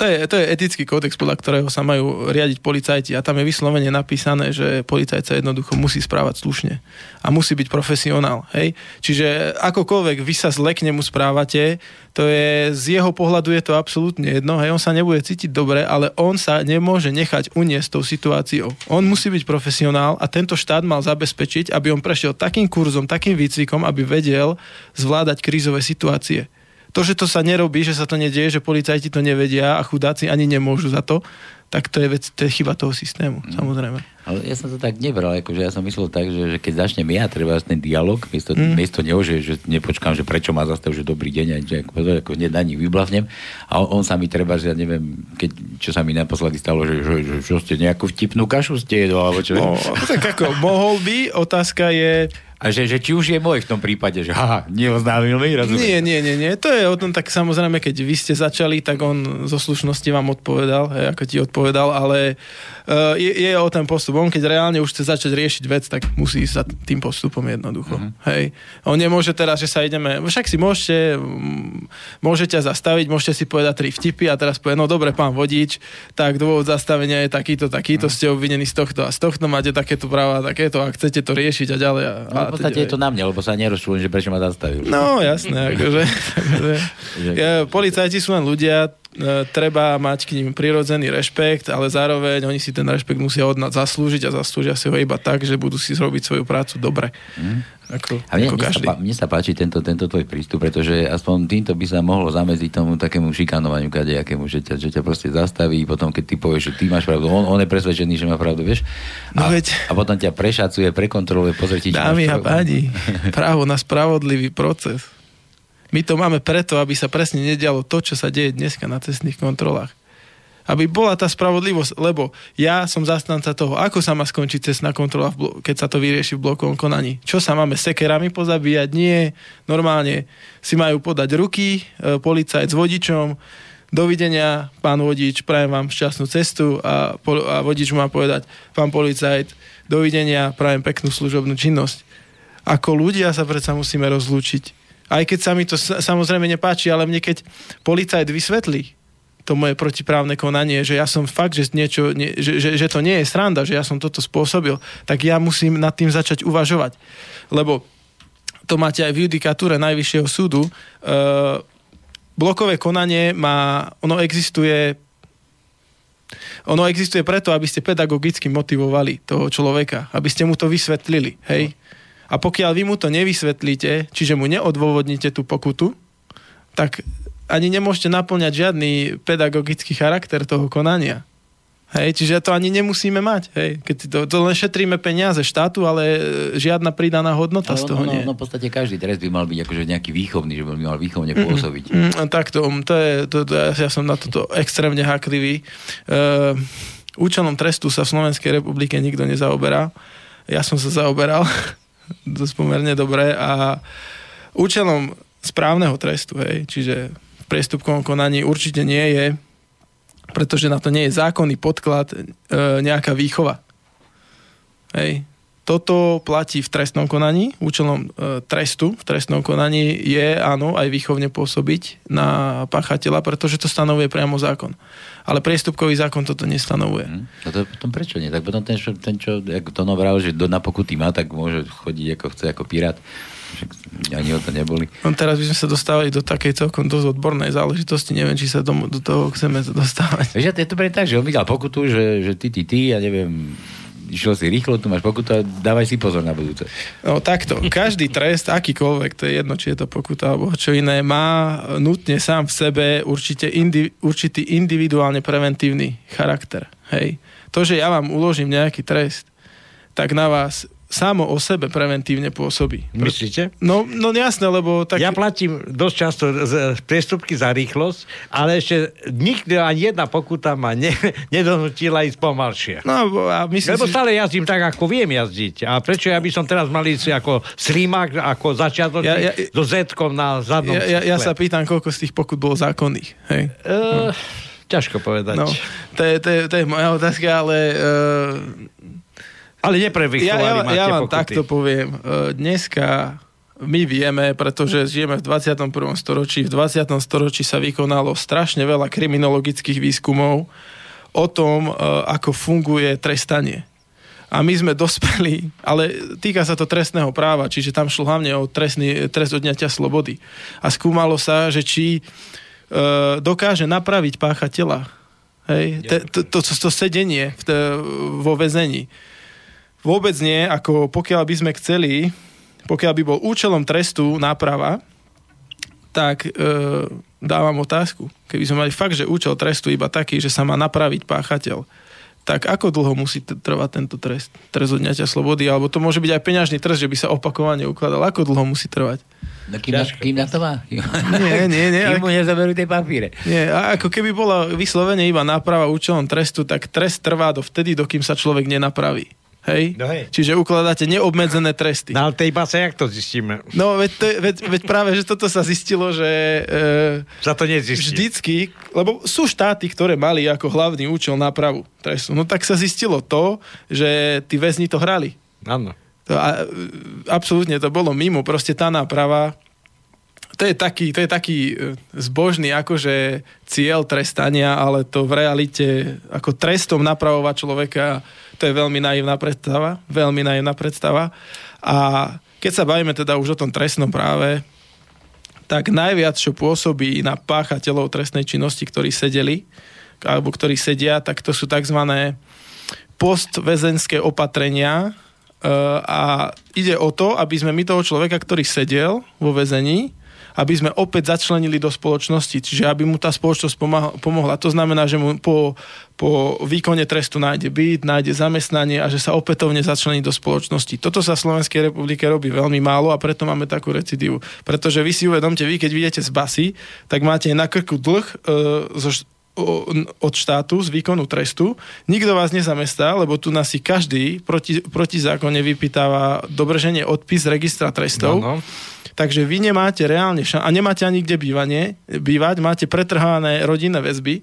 Speaker 2: to je, to je etický kódex, podľa ktorého sa majú riadiť policajti a tam je vyslovene napísané, že policajt sa jednoducho musí správať slušne a musí byť profesionál. Hej? Čiže akokoľvek vy sa zle k nemu správate, to je, z jeho pohľadu je to absolútne jedno, hej, on sa nebude cítiť dobre, ale on sa nemôže nechať uniesť tou situáciou. On musí byť profesionál a tento štát mal zabezpečiť, aby on prešiel takým kurzom, takým výcvikom, aby vedel zvládať krízové situácie. To, že to sa nerobí, že sa to nedieje, že policajti to nevedia a chudáci ani nemôžu za to, tak to je, vec, to je chyba toho systému, mm. samozrejme.
Speaker 1: Ale ja som to tak nebral, akože ja som myslel tak, že, že keď začnem ja treba ten dialog, miesto, mm. miesto neho, že, že nepočkám, že prečo ma zastav, že dobrý deň, že ako, ako hneď na nich vyblavnem a on, on, sa mi treba, že ja neviem, keď, čo sa mi naposledy stalo, že, že, že, že ste nejakú vtipnú kašu ste jedol, alebo čo.
Speaker 2: No, tak ako, mohol by, otázka je,
Speaker 1: a že, že či už je môj v tom prípade, že haha, neoznámil mi, rozumiem.
Speaker 2: Nie, nie, nie, nie. To je o tom, tak samozrejme, keď vy ste začali, tak on zo slušnosti vám odpovedal, hej, ako ti odpovedal, ale uh, je, je o ten postup. On keď reálne už chce začať riešiť vec, tak musí sa tým postupom jednoducho. Uh-huh. Hej. On nemôže teraz, že sa ideme, však si môžete, môžete zastaviť, môžete si povedať tri vtipy a teraz povie, no dobre, pán vodič, tak dôvod zastavenia je takýto, takýto, uh-huh. ste obvinení z tohto a z tohto, máte takéto práva, takéto a chcete to riešiť a ďalej. A,
Speaker 1: no, v podstate je to na mňa, lebo sa nerozčujem, že prečo ma zastavil.
Speaker 2: No, jasné. Akože, akože, ja, policajti sú len ľudia, treba mať k ním prirodzený rešpekt, ale zároveň oni si ten rešpekt musia od nás zaslúžiť a zaslúžia si ho iba tak, že budú si zrobiť svoju prácu dobre. Mm. Ako,
Speaker 1: a mne, ako mne, sa, mne sa páči tento, tento tvoj prístup, pretože aspoň týmto by sa mohlo zamedziť tomu takému šikanovaniu kadejakému, že ťa, že ťa proste zastaví, potom keď ty povieš, že ty máš pravdu, on, on je presvedčený, že má pravdu, vieš?
Speaker 2: No
Speaker 1: a,
Speaker 2: veď...
Speaker 1: a potom ťa prešacuje, prekontroluje, pozrie ti,
Speaker 2: Dámy a páni, právo na spravodlivý proces. My to máme preto, aby sa presne nedialo to, čo sa deje dneska na cestných kontrolách aby bola tá spravodlivosť, lebo ja som zastanca toho, ako sa má skončiť cestná kontrola, keď sa to vyrieši v blokovom konaní. Čo sa máme sekerami pozabíjať? Nie. Normálne si majú podať ruky, e, policajt s vodičom, dovidenia, pán vodič, prajem vám šťastnú cestu a, a vodič má povedať, pán policajt, dovidenia, prajem peknú služobnú činnosť. Ako ľudia sa predsa musíme rozlúčiť. Aj keď sa mi to samozrejme nepáči, ale mne keď policajt vysvetlí, to moje protiprávne konanie, že ja som fakt, že, niečo, nie, že, že, že to nie je sranda, že ja som toto spôsobil, tak ja musím nad tým začať uvažovať. Lebo to máte aj v judikatúre Najvyššieho súdu. E, blokové konanie má, ono existuje ono existuje preto, aby ste pedagogicky motivovali toho človeka, aby ste mu to vysvetlili, hej? A pokiaľ vy mu to nevysvetlíte, čiže mu neodôvodníte tú pokutu, tak ani nemôžete naplňať žiadny pedagogický charakter toho konania. Hej, čiže to ani nemusíme mať. Hej. Keď to, to len šetríme peniaze štátu, ale e, žiadna pridaná hodnota ale z toho
Speaker 1: no,
Speaker 2: nie.
Speaker 1: No, v podstate každý trest by mal byť akože nejaký výchovný, že by mal výchovne pôsobiť.
Speaker 2: Mm, mm, tak to, to je, to, to, ja som na toto extrémne háklivý. Uh, účelom trestu sa v Slovenskej republike nikto nezaoberá. Ja som sa zaoberal dosť pomerne dobre a účelom správneho trestu, hej, čiže priestupkovom konaní určite nie je, pretože na to nie je zákonný podklad e, nejaká výchova. Hej. Toto platí v trestnom konaní. Účelom e, trestu v trestnom konaní je, áno, aj výchovne pôsobiť na páchateľa, pretože to stanovuje priamo zákon. Ale priestupkový zákon toto nestanovuje. Hmm.
Speaker 1: A to potom prečo nie? Tak potom ten, čo, ten, čo ako to nabral, že do, na pokuty má, tak môže chodiť ako chce, ako pirát ani o to neboli.
Speaker 2: No teraz by sme sa dostávali do takej celkom dosť odbornej záležitosti, neviem, či sa do, do toho chceme dostávať.
Speaker 1: Vieš, je to pre tak, že on videl pokutu, že, že ty, ty, ty, ja neviem, išiel si rýchlo, tu máš pokutu a dávaj si pozor na budúce.
Speaker 2: No takto, každý trest, akýkoľvek, to je jedno, či je to pokuta alebo čo iné, má nutne sám v sebe určite indi, určitý individuálne preventívny charakter. Hej. To, že ja vám uložím nejaký trest, tak na vás samo o sebe preventívne pôsobí.
Speaker 3: Myslíte?
Speaker 2: No, no jasné, lebo tak...
Speaker 3: Ja platím dosť často z, priestupky za rýchlosť, ale ešte nikdy ani jedna pokuta ma ne, nedonutila ísť pomalšie.
Speaker 2: No a myslím
Speaker 3: Lebo
Speaker 2: si,
Speaker 3: stále jazdím tak, ako viem jazdiť. A prečo ja by som teraz mal ísť ako slimák, ako začiatočník
Speaker 2: Ja- ja-
Speaker 3: so z na zadnom
Speaker 2: ja, ja, ja sa pýtam, koľko z tých pokut bolo zákonných. Hej.
Speaker 3: Uh, ťažko povedať.
Speaker 2: No, to je, to, je, to je moja otázka, ale uh,
Speaker 3: Ale
Speaker 2: ja,
Speaker 3: neprevychovali
Speaker 2: ja,
Speaker 3: máte
Speaker 2: ja vám
Speaker 3: pokuty.
Speaker 2: takto poviem. Uh, dneska my vieme, pretože žijeme v 21. storočí, v 20. storočí sa vykonalo strašne veľa kriminologických výskumov o tom, uh, ako funguje trestanie. A my sme dospeli, ale týka sa to trestného práva, čiže tam šlo hlavne o trestný, trest odňatia slobody. A skúmalo sa, že či e, dokáže napraviť páchateľa. Hej? Te, to, to, to, to sedenie v te, vo väzení. Vôbec nie, ako pokiaľ by sme chceli, pokiaľ by bol účelom trestu náprava, tak e, dávam otázku. Keby sme mali fakt, že účel trestu iba taký, že sa má napraviť páchateľ, tak ako dlho musí trvať tento trest? Trest odňatia slobody, alebo to môže byť aj peňažný trest, že by sa opakovane ukladal. Ako dlho musí trvať?
Speaker 1: No kým, na, kým na to má?
Speaker 2: Nie, nie, nie.
Speaker 1: Kým mu nezaberú tie papíre.
Speaker 2: Nie, a ako keby bola vyslovene iba náprava účelom trestu, tak trest trvá do vtedy, dokým sa človek nenapraví. Hej?
Speaker 3: No hej.
Speaker 2: Čiže ukladáte neobmedzené tresty.
Speaker 3: Na tej base, jak to zistíme?
Speaker 2: No, veď, to, veď, veď práve, že toto sa zistilo, že e,
Speaker 3: Sa to nezistí.
Speaker 2: vždycky, lebo sú štáty, ktoré mali ako hlavný účel nápravu trestu. No tak sa zistilo to, že tí väzni to hrali.
Speaker 3: Áno.
Speaker 2: To, a, e, absolútne to bolo mimo, proste tá náprava to je taký, to je taký e, zbožný akože cieľ trestania, ale to v realite ako trestom napravovať človeka, to je veľmi naivná predstava, veľmi naivná predstava. A keď sa bavíme teda už o tom trestnom práve, tak najviac, čo pôsobí na páchateľov trestnej činnosti, ktorí sedeli, alebo ktorí sedia, tak to sú tzv. postväzenské opatrenia e, a ide o to, aby sme my toho človeka, ktorý sedel vo väzení, aby sme opäť začlenili do spoločnosti, čiže aby mu tá spoločnosť pomohla. To znamená, že mu po, po výkone trestu nájde byt, nájde zamestnanie a že sa opätovne začlení do spoločnosti. Toto sa v Slovenskej republike robí veľmi málo a preto máme takú recidívu. Pretože vy si uvedomte, vy keď vidíte z basy, tak máte na krku dlh e, zo, od štátu z výkonu trestu. Nikto vás nezamestná, lebo tu nás si každý proti, protizákonne vypýtava dobrženie odpis registra trestov.
Speaker 3: No, no.
Speaker 2: Takže vy nemáte reálne šan- a nemáte ani kde bývanie, bývať, máte pretrhané rodinné väzby.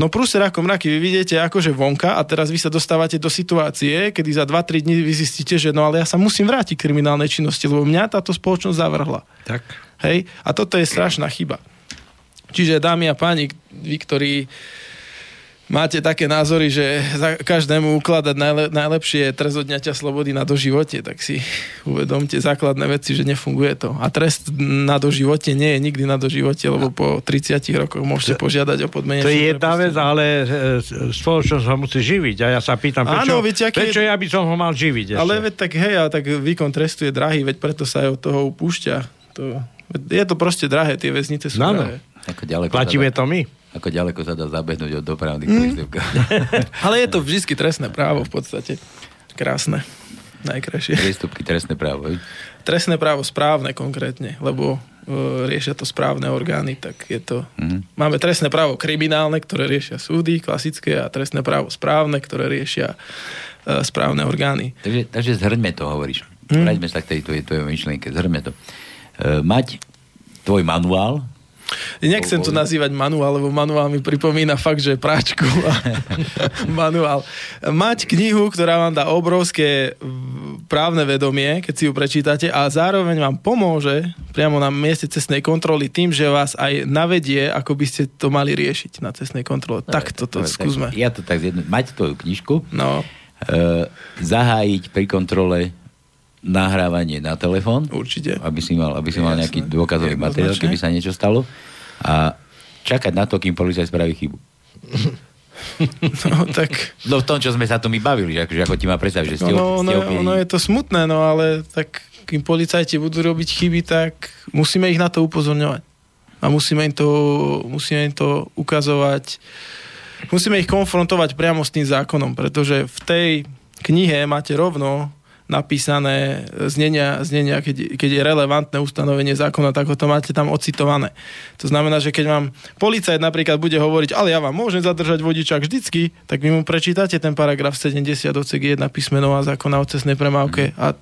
Speaker 2: No prúser ako mraky, vy vidíte akože vonka a teraz vy sa dostávate do situácie, kedy za 2-3 dní vy zistíte, že no ale ja sa musím vrátiť k kriminálnej činnosti, lebo mňa táto spoločnosť zavrhla.
Speaker 3: Tak.
Speaker 2: Hej? A toto je strašná chyba. Čiže dámy a páni, vy, ktorí máte také názory, že za každému ukladať najle, najlepšie trest odňatia slobody na doživote, tak si uvedomte základné veci, že nefunguje to. A trest na doživote nie je nikdy na doživote, lebo po 30 rokoch môžete požiadať o podmenenie.
Speaker 3: To je jedna vec, ale e, spoločnosť ho musí živiť. A ja sa pýtam, prečo,
Speaker 2: Áno, viete, aký je-
Speaker 3: prečo ja by som ho mal živiť ešte?
Speaker 2: Ale veď tak hej, a tak výkon trestu je drahý, veď preto sa aj od toho upúšťa. To, je to proste drahé, tie väznice sú
Speaker 3: Áno.
Speaker 2: drahé.
Speaker 1: Ako ďaleko,
Speaker 3: Platíme
Speaker 1: dá,
Speaker 3: to my.
Speaker 1: Ako ďaleko sa dá zabehnúť od dopravných
Speaker 2: Mm.
Speaker 1: prístupkov.
Speaker 2: Ale je to vždy trestné právo v podstate. Krásne. Najkrajšie.
Speaker 1: Prístupky, trestné právo. viď?
Speaker 2: Trestné právo správne konkrétne, lebo e, riešia to správne orgány, tak je to...
Speaker 1: Mhm.
Speaker 2: Máme trestné právo kriminálne, ktoré riešia súdy, klasické, a trestné právo správne, ktoré riešia e, správne orgány.
Speaker 1: Takže, takže zhrňme to, hovoríš.
Speaker 2: Mm.
Speaker 1: Vráťme sa k tej tvojej myšlienke. Zhrňme to. E, mať tvoj manuál,
Speaker 2: Nechcem to nazývať manuál, lebo manuál mi pripomína fakt, že práčku a manuál. Mať knihu, ktorá vám dá obrovské právne vedomie, keď si ju prečítate a zároveň vám pomôže priamo na mieste cestnej kontroly tým, že vás aj navedie, ako by ste to mali riešiť na cestnej kontrole. Tak toto
Speaker 1: Dobre,
Speaker 2: skúsme.
Speaker 1: Ja to tak zjedno... Mať tvoju knižku,
Speaker 2: No,
Speaker 1: e, zahájiť pri kontrole nahrávanie na telefón,
Speaker 2: určite.
Speaker 1: aby si mal, aby si mal nejaký dôkazový materiál,
Speaker 2: Jednoznačne.
Speaker 1: keby sa niečo stalo. A čakať na to, kým policajt spraví chybu.
Speaker 2: No, tak...
Speaker 1: No v tom, čo sme sa tu my bavili, že akože ako ti má predstaviť, že ste,
Speaker 2: No,
Speaker 1: ste
Speaker 2: ono,
Speaker 1: opili-
Speaker 2: ono je to smutné, no ale tak kým policajti budú robiť chyby, tak musíme ich na to upozorňovať. A musíme im to, musíme im to ukazovať, musíme ich konfrontovať priamo s tým zákonom, pretože v tej knihe máte rovno napísané znenia, znenia keď, keď je relevantné ustanovenie zákona, tak ho to máte tam ocitované. To znamená, že keď vám policajt napríklad bude hovoriť, ale ja vám môžem zadržať vodičák vždycky, tak vy mu prečítate ten paragraf 70 odsek 1 písmenová zákona o cestnej premávke a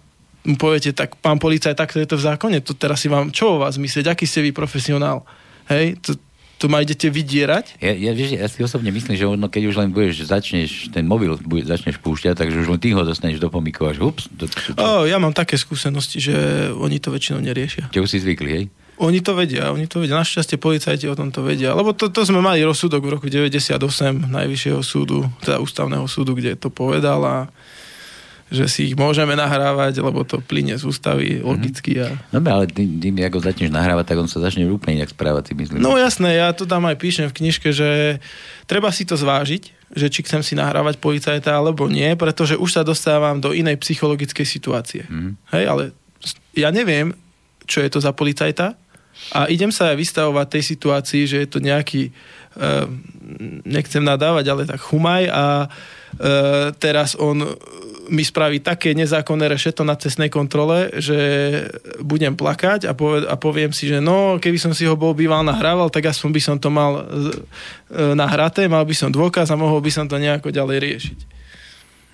Speaker 2: mu poviete, tak pán policajt, takto je to v zákone, to teraz si vám, čo o vás myslieť, aký ste vy profesionál? Hej, to, to ma idete vydierať?
Speaker 1: Ja, ja, vieš, ja si osobne myslím, že ono, keď už len budeš, začneš ten mobil bude, začneš púšťať, takže už len ty ho dostaneš do pomiku až hups. Do, do, do.
Speaker 2: Oh, ja mám také skúsenosti, že oni to väčšinou neriešia.
Speaker 1: Čo už si zvykli, hej?
Speaker 2: Oni to vedia, oni to vedia. Našťastie policajti o tom to vedia. Lebo to, to sme mali rozsudok v roku 98 Najvyššieho súdu, teda ústavného súdu, kde to povedal a že si ich môžeme nahrávať, lebo to plyne z ústavy logicky. A...
Speaker 1: Dobre, ale tým, tým, ako začneš nahrávať, tak on sa začne úplne inak správať, si myslím.
Speaker 2: No jasné, ja to tam aj píšem v knižke, že treba si to zvážiť, že či chcem si nahrávať policajta alebo nie, pretože už sa dostávam do inej psychologickej situácie. Mm. Hej, ale ja neviem, čo je to za policajta a idem sa aj vystavovať tej situácii, že je to nejaký, uh, nechcem nadávať, ale tak humaj a teraz on mi spraví také nezákonné rešeto na cestnej kontrole, že budem plakať a, poved, a poviem si, že no, keby som si ho bol býval nahrával, tak aspoň by som to mal e, nahraté, mal by som dôkaz a mohol by som to nejako ďalej riešiť.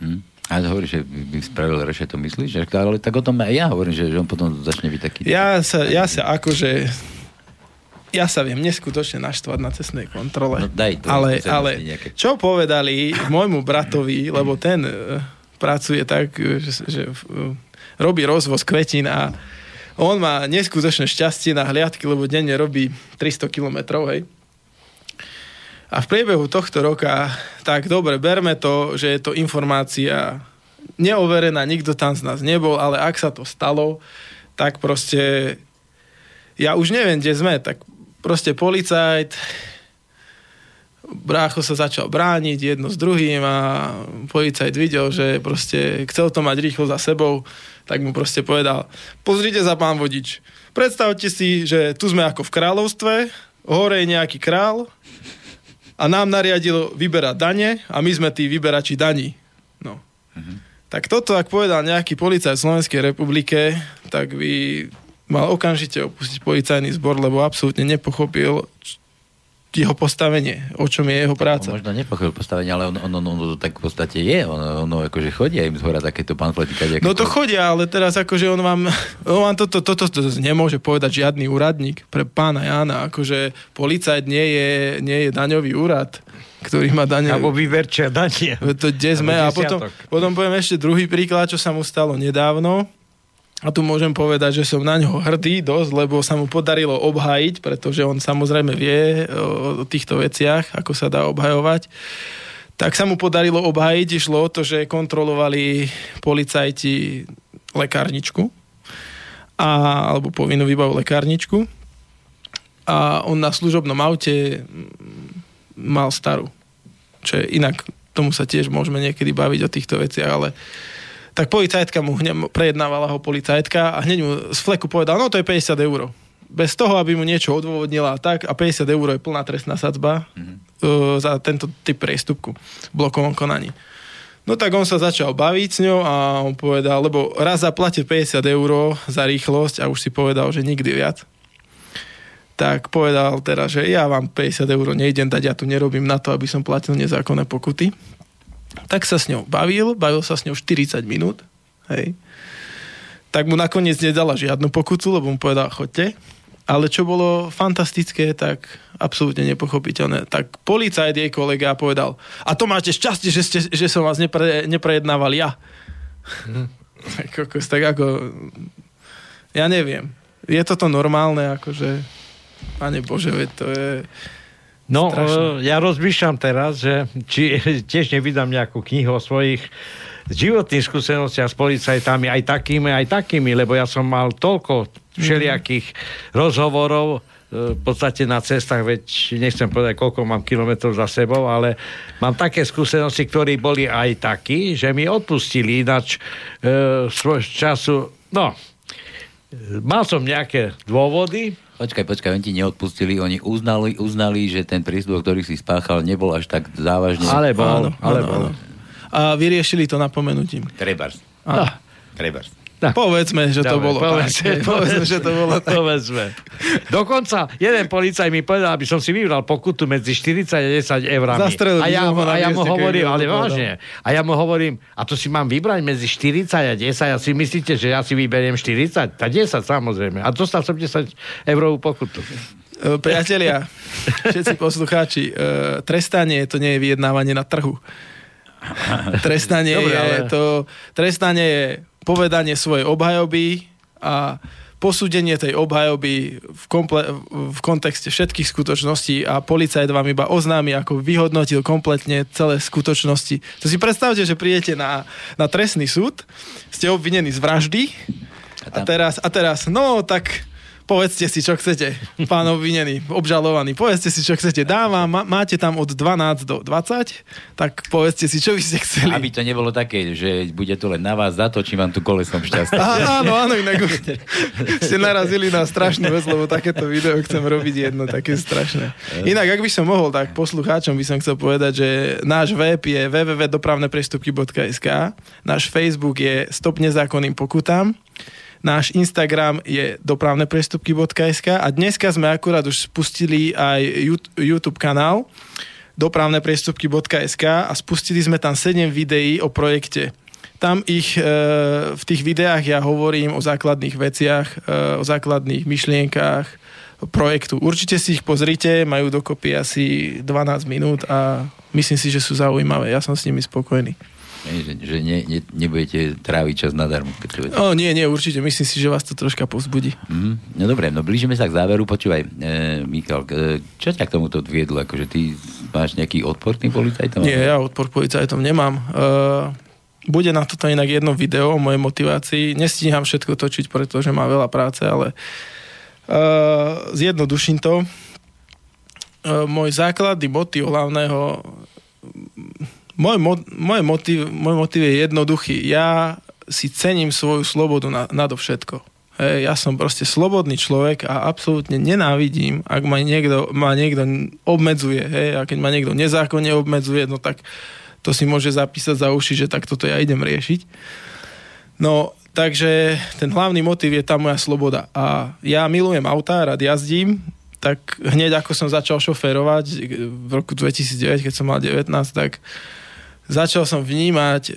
Speaker 1: Hmm. A hovorí, že by spravil rešeto, myslíš? Ale tak o tom aj ja hovorím, že, že on potom začne byť taký...
Speaker 2: Ja sa, ja sa akože ja sa viem neskutočne naštvať na cestnej kontrole.
Speaker 1: No daj to,
Speaker 2: ale, ale čo povedali môjmu bratovi, lebo ten pracuje tak, že, že robí rozvoz kvetín a on má neskutočné šťastie na hliadky, lebo denne robí 300 kilometrov, hej. A v priebehu tohto roka, tak dobre, berme to, že je to informácia neoverená, nikto tam z nás nebol, ale ak sa to stalo, tak proste ja už neviem, kde sme, tak proste policajt brácho sa začal brániť jedno s druhým a policajt videl, že proste chcel to mať rýchlo za sebou, tak mu proste povedal, pozrite sa pán vodič, predstavte si, že tu sme ako v kráľovstve, hore je nejaký král a nám nariadilo vyberať dane a my sme tí vyberači daní. No. Mhm. Tak toto, ak povedal nejaký policajt v Slovenskej republike, tak by mal okamžite opustiť policajný zbor, lebo absolútne nepochopil, jeho postavenie, o čom je jeho práca.
Speaker 1: On možno nepochopil postavenie, ale on, on, on, on, on tak v podstate je. On, on akože chodia im zhora takéto pamflety.
Speaker 2: No to chodia, ale teraz akože on vám, on vám toto, toto, toto nemôže povedať žiadny úradník pre pána Jana. Akože policajt nie je, nie je daňový úrad ktorý má dane...
Speaker 3: Alebo vyverčia danie.
Speaker 2: To kde sme. A potom, potom poviem ešte druhý príklad, čo sa mu stalo nedávno a tu môžem povedať, že som na ňo hrdý dosť, lebo sa mu podarilo obhajiť, pretože on samozrejme vie o týchto veciach, ako sa dá obhajovať. Tak sa mu podarilo obhajiť, išlo o to, že kontrolovali policajti lekárničku, a, alebo povinnú výbavu lekárničku a on na služobnom aute mal starú. Čo je inak, tomu sa tiež môžeme niekedy baviť o týchto veciach, ale tak policajtka mu hneď prejednávala ho policajtka a hneď mu z fleku povedal, no to je 50 eur. Bez toho, aby mu niečo odôvodnila tak a 50 eur je plná trestná sadzba mm-hmm. uh, za tento typ priestupku v blokovom konaní. No tak on sa začal baviť s ňou a on povedal, lebo raz zaplatil 50 eur za rýchlosť a už si povedal, že nikdy viac. Tak povedal teraz, že ja vám 50 eur nejdem dať, ja tu nerobím na to, aby som platil nezákonné pokuty tak sa s ňou bavil, bavil sa s ňou 40 minút, hej. Tak mu nakoniec nedala žiadnu pokutu, lebo mu povedal, chodte. Ale čo bolo fantastické, tak absolútne nepochopiteľné. Tak policajt jej kolega povedal, a to máte šťastie, že, ste, že som vás nepre, neprejednával ja. Mm. tak ako, ja neviem. Je toto normálne, akože, pane Bože, to je
Speaker 3: No, Strašné. ja rozmýšľam teraz, že či tiež nevydám nejakú knihu o svojich životných skúsenostiach s policajtami, aj takými, aj takými, lebo ja som mal toľko všelijakých mm. rozhovorov, e, v podstate na cestách, veď nechcem povedať, koľko mám kilometrov za sebou, ale mám také skúsenosti, ktorí boli aj takí, že mi odpustili ináč e, svoj času, no, mal som nejaké dôvody,
Speaker 1: Počkaj, počkaj, oni ti neodpustili, oni uznali, uznali, že ten prístup, ktorý si spáchal, nebol až tak závažný.
Speaker 3: Ale bol, ale bol.
Speaker 2: a vyriešili to napomenutím.
Speaker 1: Trebars.
Speaker 2: Áno.
Speaker 1: Trebars.
Speaker 3: Tak.
Speaker 2: Povedzme, že to
Speaker 3: Dobre,
Speaker 2: bolo
Speaker 3: povedzme,
Speaker 2: tak. Povedzme, že to bolo tak.
Speaker 3: Povedzme. Dokonca jeden policaj mi povedal, aby som si vybral pokutu medzi 40 a 10 eurami.
Speaker 2: Zastrelil
Speaker 3: a ja, a ja mu hovorím, ale
Speaker 2: to
Speaker 3: vážne, a ja mu hovorím, a to si mám vybrať medzi 40 a 10, a si myslíte, že ja si vyberiem 40? Tá 10 samozrejme. A dostal som 10 eurovú pokutu.
Speaker 2: E, Priatelia, všetci poslucháči, e, trestanie to nie je vyjednávanie na trhu. Trestanie,
Speaker 3: Dobre,
Speaker 2: je
Speaker 3: ale-
Speaker 2: to, trestanie je povedanie svojej obhajoby a posúdenie tej obhajoby v, komple- v kontexte všetkých skutočností a policajt vám iba oznámi, ako vyhodnotil kompletne celé skutočnosti. To si predstavte, že prídete na, na trestný súd, ste obvinení z vraždy a
Speaker 1: tam-
Speaker 2: teraz, a teraz, no tak povedzte si, čo chcete, pán obvinený, obžalovaný, povedzte si, čo chcete. Dávam, má, máte tam od 12 do 20, tak povedzte si, čo by ste chceli.
Speaker 1: Aby to nebolo také, že bude to len na vás zatočím vám tu kolesom šťastie.
Speaker 2: Á, áno, áno, inak ste narazili na strašnú vec, lebo takéto video chcem robiť jedno, také strašné. Inak, ak by som mohol, tak poslucháčom by som chcel povedať, že náš web je www.dopravneprestupky.sk, náš Facebook je Stop nezákonným pokutám, náš Instagram je dopravneprestupky.sk a dneska sme akurát už spustili aj Yout- YouTube kanál dopravneprestupky.sk a spustili sme tam 7 videí o projekte. Tam ich e, v tých videách ja hovorím o základných veciach, e, o základných myšlienkách projektu. Určite si ich pozrite, majú dokopy asi 12 minút a myslím si, že sú zaujímavé. Ja som s nimi spokojný.
Speaker 1: Že že ne, ne, nebudete tráviť čas nadarmo. Keď to je.
Speaker 2: O, nie, nie, určite. Myslím si, že vás to troška povzbudí.
Speaker 1: Mm, no dobre, no blížime sa k záveru. Počúvaj, e, Michal, e, čo ťa k tomuto viedlo? Akože ty máš nejaký odpor tým policajtom?
Speaker 2: Nie, ja odpor policajtom nemám. Uh, bude na toto inak jedno video o mojej motivácii. Nestíham všetko točiť, pretože mám veľa práce, ale uh, zjednoduším to. Uh, môj základný motiv hlavného môj, môj, motiv, môj motiv je jednoduchý. Ja si cením svoju slobodu na, nadovšetko. Hej, ja som proste slobodný človek a absolútne nenávidím, ak ma niekto, ma niekto obmedzuje. Hej, a keď ma niekto nezákonne obmedzuje, no tak to si môže zapísať za uši, že tak toto ja idem riešiť. No, takže ten hlavný motiv je tá moja sloboda. A ja milujem autá, rád jazdím, tak hneď ako som začal šoférovať v roku 2009, keď som mal 19, tak začal som vnímať, e,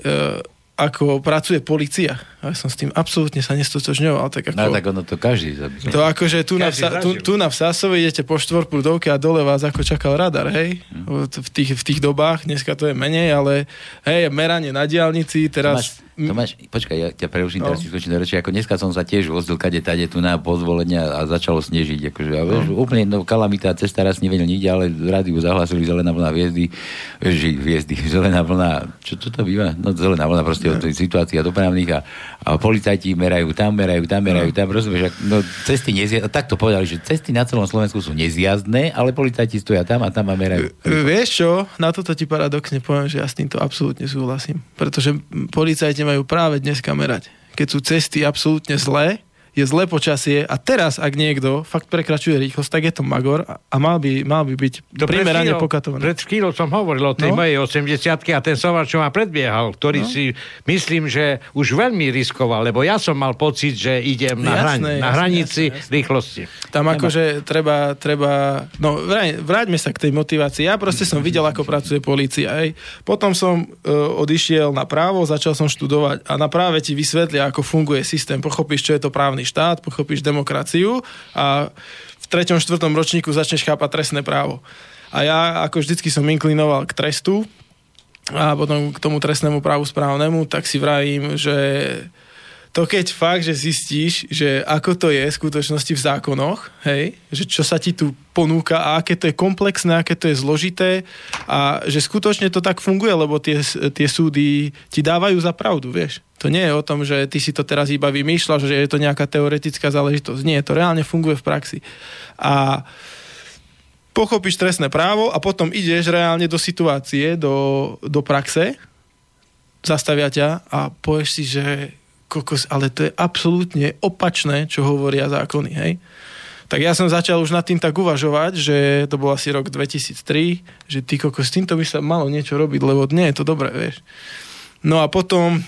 Speaker 2: ako pracuje policia. A ja som s tým absolútne sa nestotožňoval. Tak ako...
Speaker 1: No tak ono to každý zabíja.
Speaker 2: To akože tu na,
Speaker 3: Každý
Speaker 2: tu, tu na Vsásove idete po štvorprúdovke a dole vás ako čakal radar, hej?
Speaker 1: Hm.
Speaker 2: V tých, v tých dobách, dneska to je menej, ale hej, meranie na diálnici, teraz...
Speaker 1: Tomáš, Tomáš, počkaj, ja ťa preruším,
Speaker 2: No.
Speaker 1: teraz si skočím do reči. Ako dneska som sa tiež vozil kade tade tu na pozvolenia a začalo snežiť. Akože, a vieš,
Speaker 2: No.
Speaker 1: úplne no, kalamita, cesta raz nevedel nikde, ale v rádiu zahlasili zelená vlna hviezdy, že hviezdy, zelená vlna, čo, čo to býva? No zelená vlna proste od tej situácia dopravných a, a policajti merajú tam, merajú tam, merajú tam, rozumieš, no cesty nezjazdné, tak to povedali, že cesty na celom Slovensku sú nezjazdné, ale policajti stoja tam a tam a merajú.
Speaker 2: E, Vieš čo, na toto ti paradoxne poviem, že ja s týmto absolútne súhlasím. Pretože policajti majú práve dnes kamerať. Keď sú cesty absolútne zlé, je zlé počasie a teraz, ak niekto fakt prekračuje rýchlosť, tak je to magor a mal by, mal by byť
Speaker 3: To pred
Speaker 2: primerane pokatovaný.
Speaker 3: Pred chvíľou som hovoril o tej
Speaker 2: No.
Speaker 3: no? mojej 80 a ten sovar, čo ma predbiehal, ktorý
Speaker 2: No.
Speaker 3: no? si myslím, že už veľmi riskoval, lebo ja som mal pocit, že idem na,
Speaker 2: Jasné,
Speaker 3: hran- na
Speaker 2: jasné,
Speaker 3: hranici
Speaker 2: jasné, jasné.
Speaker 3: rýchlosti.
Speaker 2: Tam akože treba, treba, no vraj, vráťme sa k tej motivácii. Ja proste som videl, ako pracuje polícia. Hej. Potom som e, odišiel na právo, začal som študovať a na práve ti vysvetlia, ako funguje systém. Pochopíš, čo je to právny štát, pochopíš demokraciu a v treťom, štvrtom ročníku začneš chápať trestné právo. A ja ako vždycky som inklinoval k trestu a potom k tomu trestnému právu správnemu, tak si vravím, že to keď fakt, že zistíš, že ako to je v skutočnosti v zákonoch, hej, že čo sa ti tu ponúka a aké to je komplexné, aké to je zložité a že skutočne to tak funguje, lebo tie, tie súdy ti dávajú za pravdu, vieš. To nie je o tom, že ty si to teraz iba vymýšľaš, že je to nejaká teoretická záležitosť. Nie, to reálne funguje v praxi. A pochopíš trestné právo a potom ideš reálne do situácie, do, do praxe, zastavia ťa a povieš si, že kokos, ale to je absolútne opačné, čo hovoria zákony, hej? Tak ja som začal už nad tým tak uvažovať, že to bol asi rok 2003, že ty koko, s týmto by sa malo niečo robiť, lebo nie je to dobré, vieš. No a potom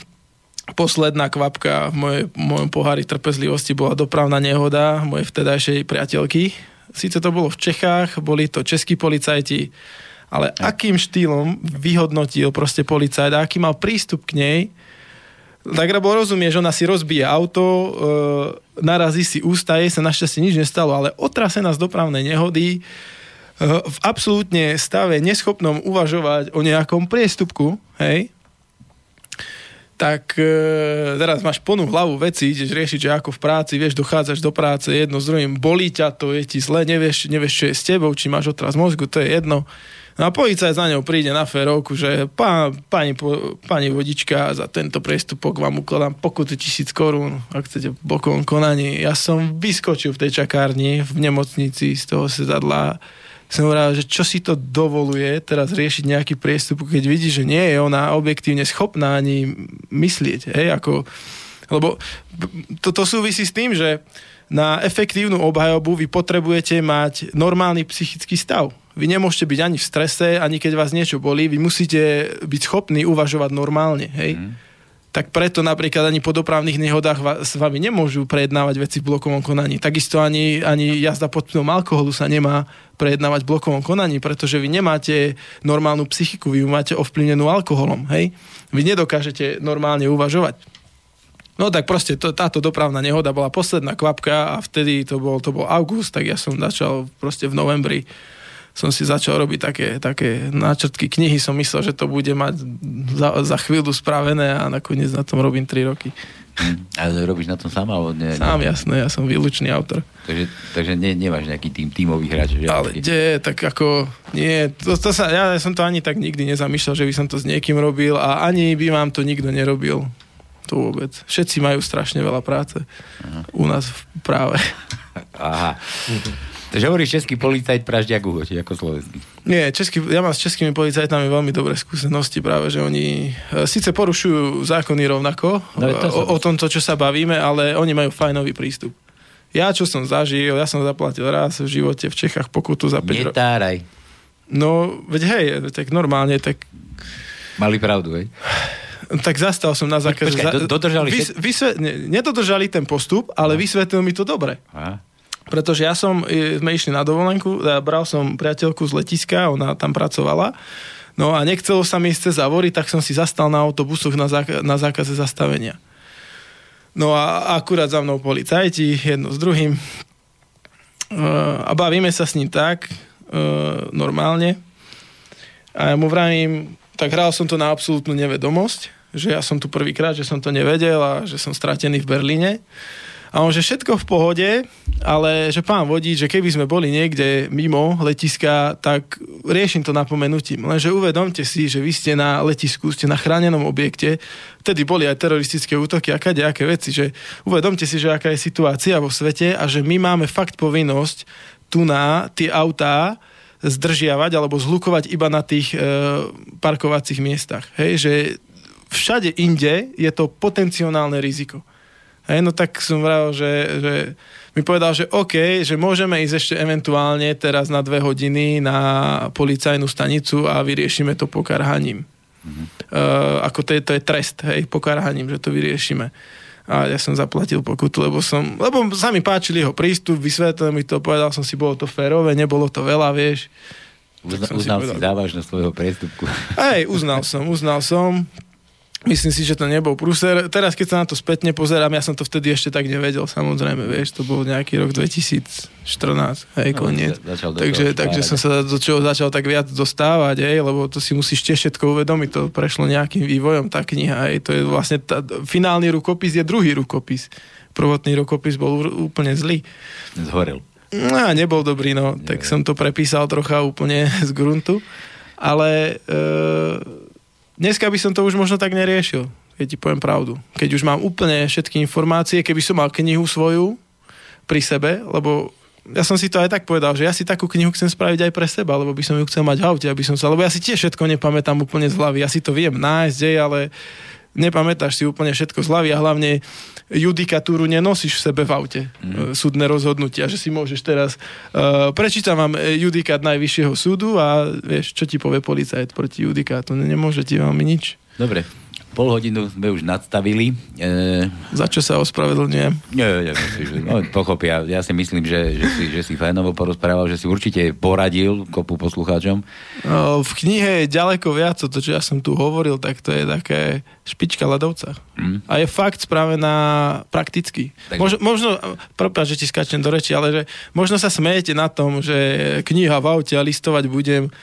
Speaker 2: posledná kvapka v mojej, mojom pohári trpezlivosti bola dopravná nehoda mojej vtedajšej priateľky. Síce to bolo v Čechách, boli to českí policajti, ale akým štýlom vyhodnotil proste policajt a aký mal prístup k nej, tak rozumie, že ona si rozbije auto, e, narazí si ústa, jej sa našťastie nič nestalo, ale otrasená z dopravnej nehody, e, v absolútne stave neschopnom uvažovať o nejakom priestupku, hej, tak e, teraz máš plnú hlavu veci, ideš riešiť, že ako v práci, vieš, dochádzaš do práce jedno s druhým, bolí ťa to, je ti zle, nevieš, nevieš, čo je s tebou, či máš otraz mozgu, to je jedno. No a policajt za ňou príde na férovku, že pá, pani, pani vodička, za tento priestupok vám ukladám pokutu tisíc korún, ak chcete bokom konaní. Ja som vyskočil v tej čakárni v nemocnici z toho sedadla som hovoril, že čo si to dovoluje teraz riešiť nejaký priestup, keď vidí, že nie je ona objektívne schopná ani myslieť. Hej, ako, lebo toto súvisí s tým, že na efektívnu obhajobu vy potrebujete mať normálny psychický stav. Vy nemôžete byť ani v strese, ani keď vás niečo bolí, vy musíte byť schopní uvažovať normálne. Hej? Mm tak preto napríklad ani po dopravných nehodách s vami nemôžu prejednávať veci v blokovom konaní. Takisto ani, ani jazda pod vplyvom alkoholu sa nemá prejednávať v blokovom konaní, pretože vy nemáte normálnu psychiku, vy ju máte ovplyvnenú alkoholom, hej? Vy nedokážete normálne uvažovať. No tak proste to, táto dopravná nehoda bola posledná kvapka a vtedy to bol, to bol august, tak ja som začal proste v novembri som si začal robiť také, také náčrtky knihy, som myslel, že to bude mať za, za chvíľu spravené a nakoniec na tom robím 3 roky.
Speaker 1: A robíš na tom sám, alebo nie?
Speaker 2: Sám, jasné, ja som výlučný autor.
Speaker 1: Takže, takže nie, nemáš nejaký tým, tímový hráč? Že
Speaker 2: Ale kde, tak ako, nie, to, to sa, ja som to ani tak nikdy nezamýšľal, že by som to s niekým robil a ani by vám to nikto nerobil. To vôbec. Všetci majú strašne veľa práce. Aha. U nás v práve.
Speaker 1: Aha. Takže hovoríš český policajt Pražďak Uhoči, ako slovenský.
Speaker 2: Nie, český, ja mám s českými policajtami veľmi dobré skúsenosti práve, že oni e, síce porušujú zákony rovnako no, to o, o tomto, čo sa bavíme, ale oni majú fajnový prístup. Ja, čo som zažil, ja som zaplatil raz v živote v Čechách pokutu za 5
Speaker 1: rokov. Netáraj.
Speaker 2: No, veď hej, tak normálne, tak...
Speaker 1: Mali pravdu, hej?
Speaker 2: Tak zastal som na zákaze.
Speaker 1: Počkaj, do, dodržali
Speaker 2: vys, vysve, ne, nedodržali ten postup, ale no. vysvetlil mi to dobre. Aha. Pretože ja som, e, sme išli na dovolenku, bral som priateľku z letiska, ona tam pracovala, no a nechcelo sa mi ísť cez Avory, tak som si zastal na autobusoch na, záka- na zákaze zastavenia. No a akurát za mnou policajti, jedno s druhým. E, a bavíme sa s ním tak, e, normálne. A ja mu vravím, tak hral som to na absolútnu nevedomosť, že ja som tu prvýkrát, že som to nevedel a že som stratený v Berlíne. A on, že všetko v pohode, ale že pán vodič, že keby sme boli niekde mimo letiska, tak riešim to napomenutím. Lenže uvedomte si, že vy ste na letisku, ste na chránenom objekte, vtedy boli aj teroristické útoky a kadejaké veci, že uvedomte si, že aká je situácia vo svete a že my máme fakt povinnosť tu na tie autá zdržiavať alebo zlukovať iba na tých e, parkovacích miestach. Hej, že všade inde je to potenciálne riziko. Hej, no tak som vral, že, že mi povedal, že OK, že môžeme ísť ešte eventuálne teraz na dve hodiny na policajnú stanicu a vyriešime to pokarhaním. Mm-hmm. Uh, ako to je, to je trest, hej, pokarhaním, že to vyriešime. A ja som zaplatil pokutu, lebo som, lebo sa mi páčil jeho prístup, vysvetlil mi to, povedal som si, bolo to férové, nebolo to veľa, vieš.
Speaker 1: Uzna, uznal si, si závažnosť svojho priestupku.
Speaker 2: Hej, uznal som, uznal som. Myslím si, že to nebol prúser. Teraz, keď sa na to spätne pozerám, ja som to vtedy ešte tak nevedel, samozrejme, vieš, to bol nejaký rok 2014, hej, no, koniec. No, takže, takže som sa do čoho začal tak viac dostávať, hej, lebo to si musíš tiež všetko uvedomiť, to prešlo nejakým vývojom, tá kniha, hej, to je vlastne, tá, finálny rukopis je druhý rukopis. Prvotný rukopis bol úplne zlý.
Speaker 1: Zhorel.
Speaker 2: No, nebol dobrý, no, tak som to prepísal trocha úplne z gruntu, ale... E, Dneska by som to už možno tak neriešil, keď ti poviem pravdu. Keď už mám úplne všetky informácie, keby som mal knihu svoju pri sebe, lebo ja som si to aj tak povedal, že ja si takú knihu chcem spraviť aj pre seba, lebo by som ju chcel mať v aute, aby som sa, lebo ja si tiež všetko nepamätám úplne z hlavy, ja si to viem nájsť, ale nepamätáš si úplne všetko z hlavy a hlavne judikatúru nenosíš v sebe v aute, mm. súdne rozhodnutia, že si môžeš teraz, uh, prečítam vám judikát Najvyššieho súdu a vieš, čo ti povie policajt proti judikátu, nemôže ti veľmi nič.
Speaker 1: Dobre, pol hodinu sme už nadstavili. E...
Speaker 2: Za čo sa ospravedlňujem?
Speaker 1: Nie, myslím, no, pochopia. Ja si myslím, že, že, si, že si fajnovo porozprával, že si určite poradil kopu poslucháčom.
Speaker 2: No, v knihe je ďaleko viac, to, čo ja som tu hovoril, tak to je také špička ľadovca. Mm. A je fakt spravená prakticky. Takže... Možno, možno prepáč, že ti skáčem do reči, ale že možno sa smejete na tom, že kniha v aute a listovať budem.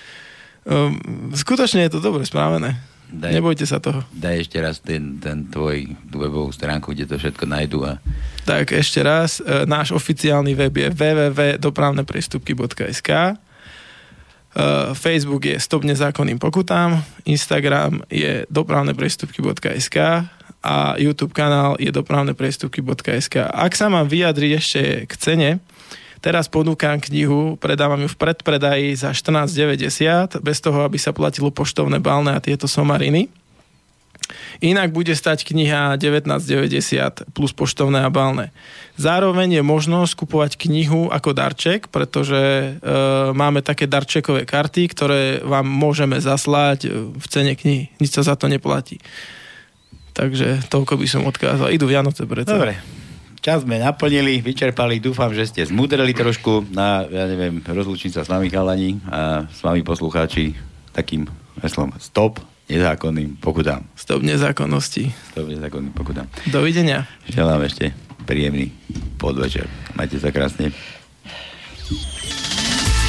Speaker 2: Um, skutočne je to dobre spravené. Daj, Nebojte sa toho.
Speaker 1: Daj ešte raz ten, ten tvoj webovú stránku, kde to všetko nájdu. A...
Speaker 2: Tak ešte raz, e, náš oficiálny web je www.dopravneprestupky.sk e, Facebook je Stop nezákonným pokutám, Instagram je dopravneprestupky.sk a YouTube kanál je dopravneprestupky.sk. Ak sa mám vyjadriť ešte k cene, Teraz ponúkam knihu, predávam ju v predpredaji za 14,90 bez toho, aby sa platilo poštovné balné a tieto somariny. Inak bude stať kniha 19,90 plus poštovné a balné. Zároveň je možnosť kupovať knihu ako darček, pretože e, máme také darčekové karty, ktoré vám môžeme zaslať v cene knihy. Nič sa za to neplatí. Takže toľko by som odkázal. Idú Vianoce preto.
Speaker 1: Dobre. Čas sme naplnili, vyčerpali, dúfam, že ste zmudreli trošku na, ja neviem, rozlučím sa s vami chalani a s vami poslucháči takým heslom stop nezákonným pokutám.
Speaker 2: Stop nezákonnosti.
Speaker 1: Stop nezákonným pokutám.
Speaker 2: Dovidenia.
Speaker 1: Želám ešte príjemný podvečer. Majte sa krásne.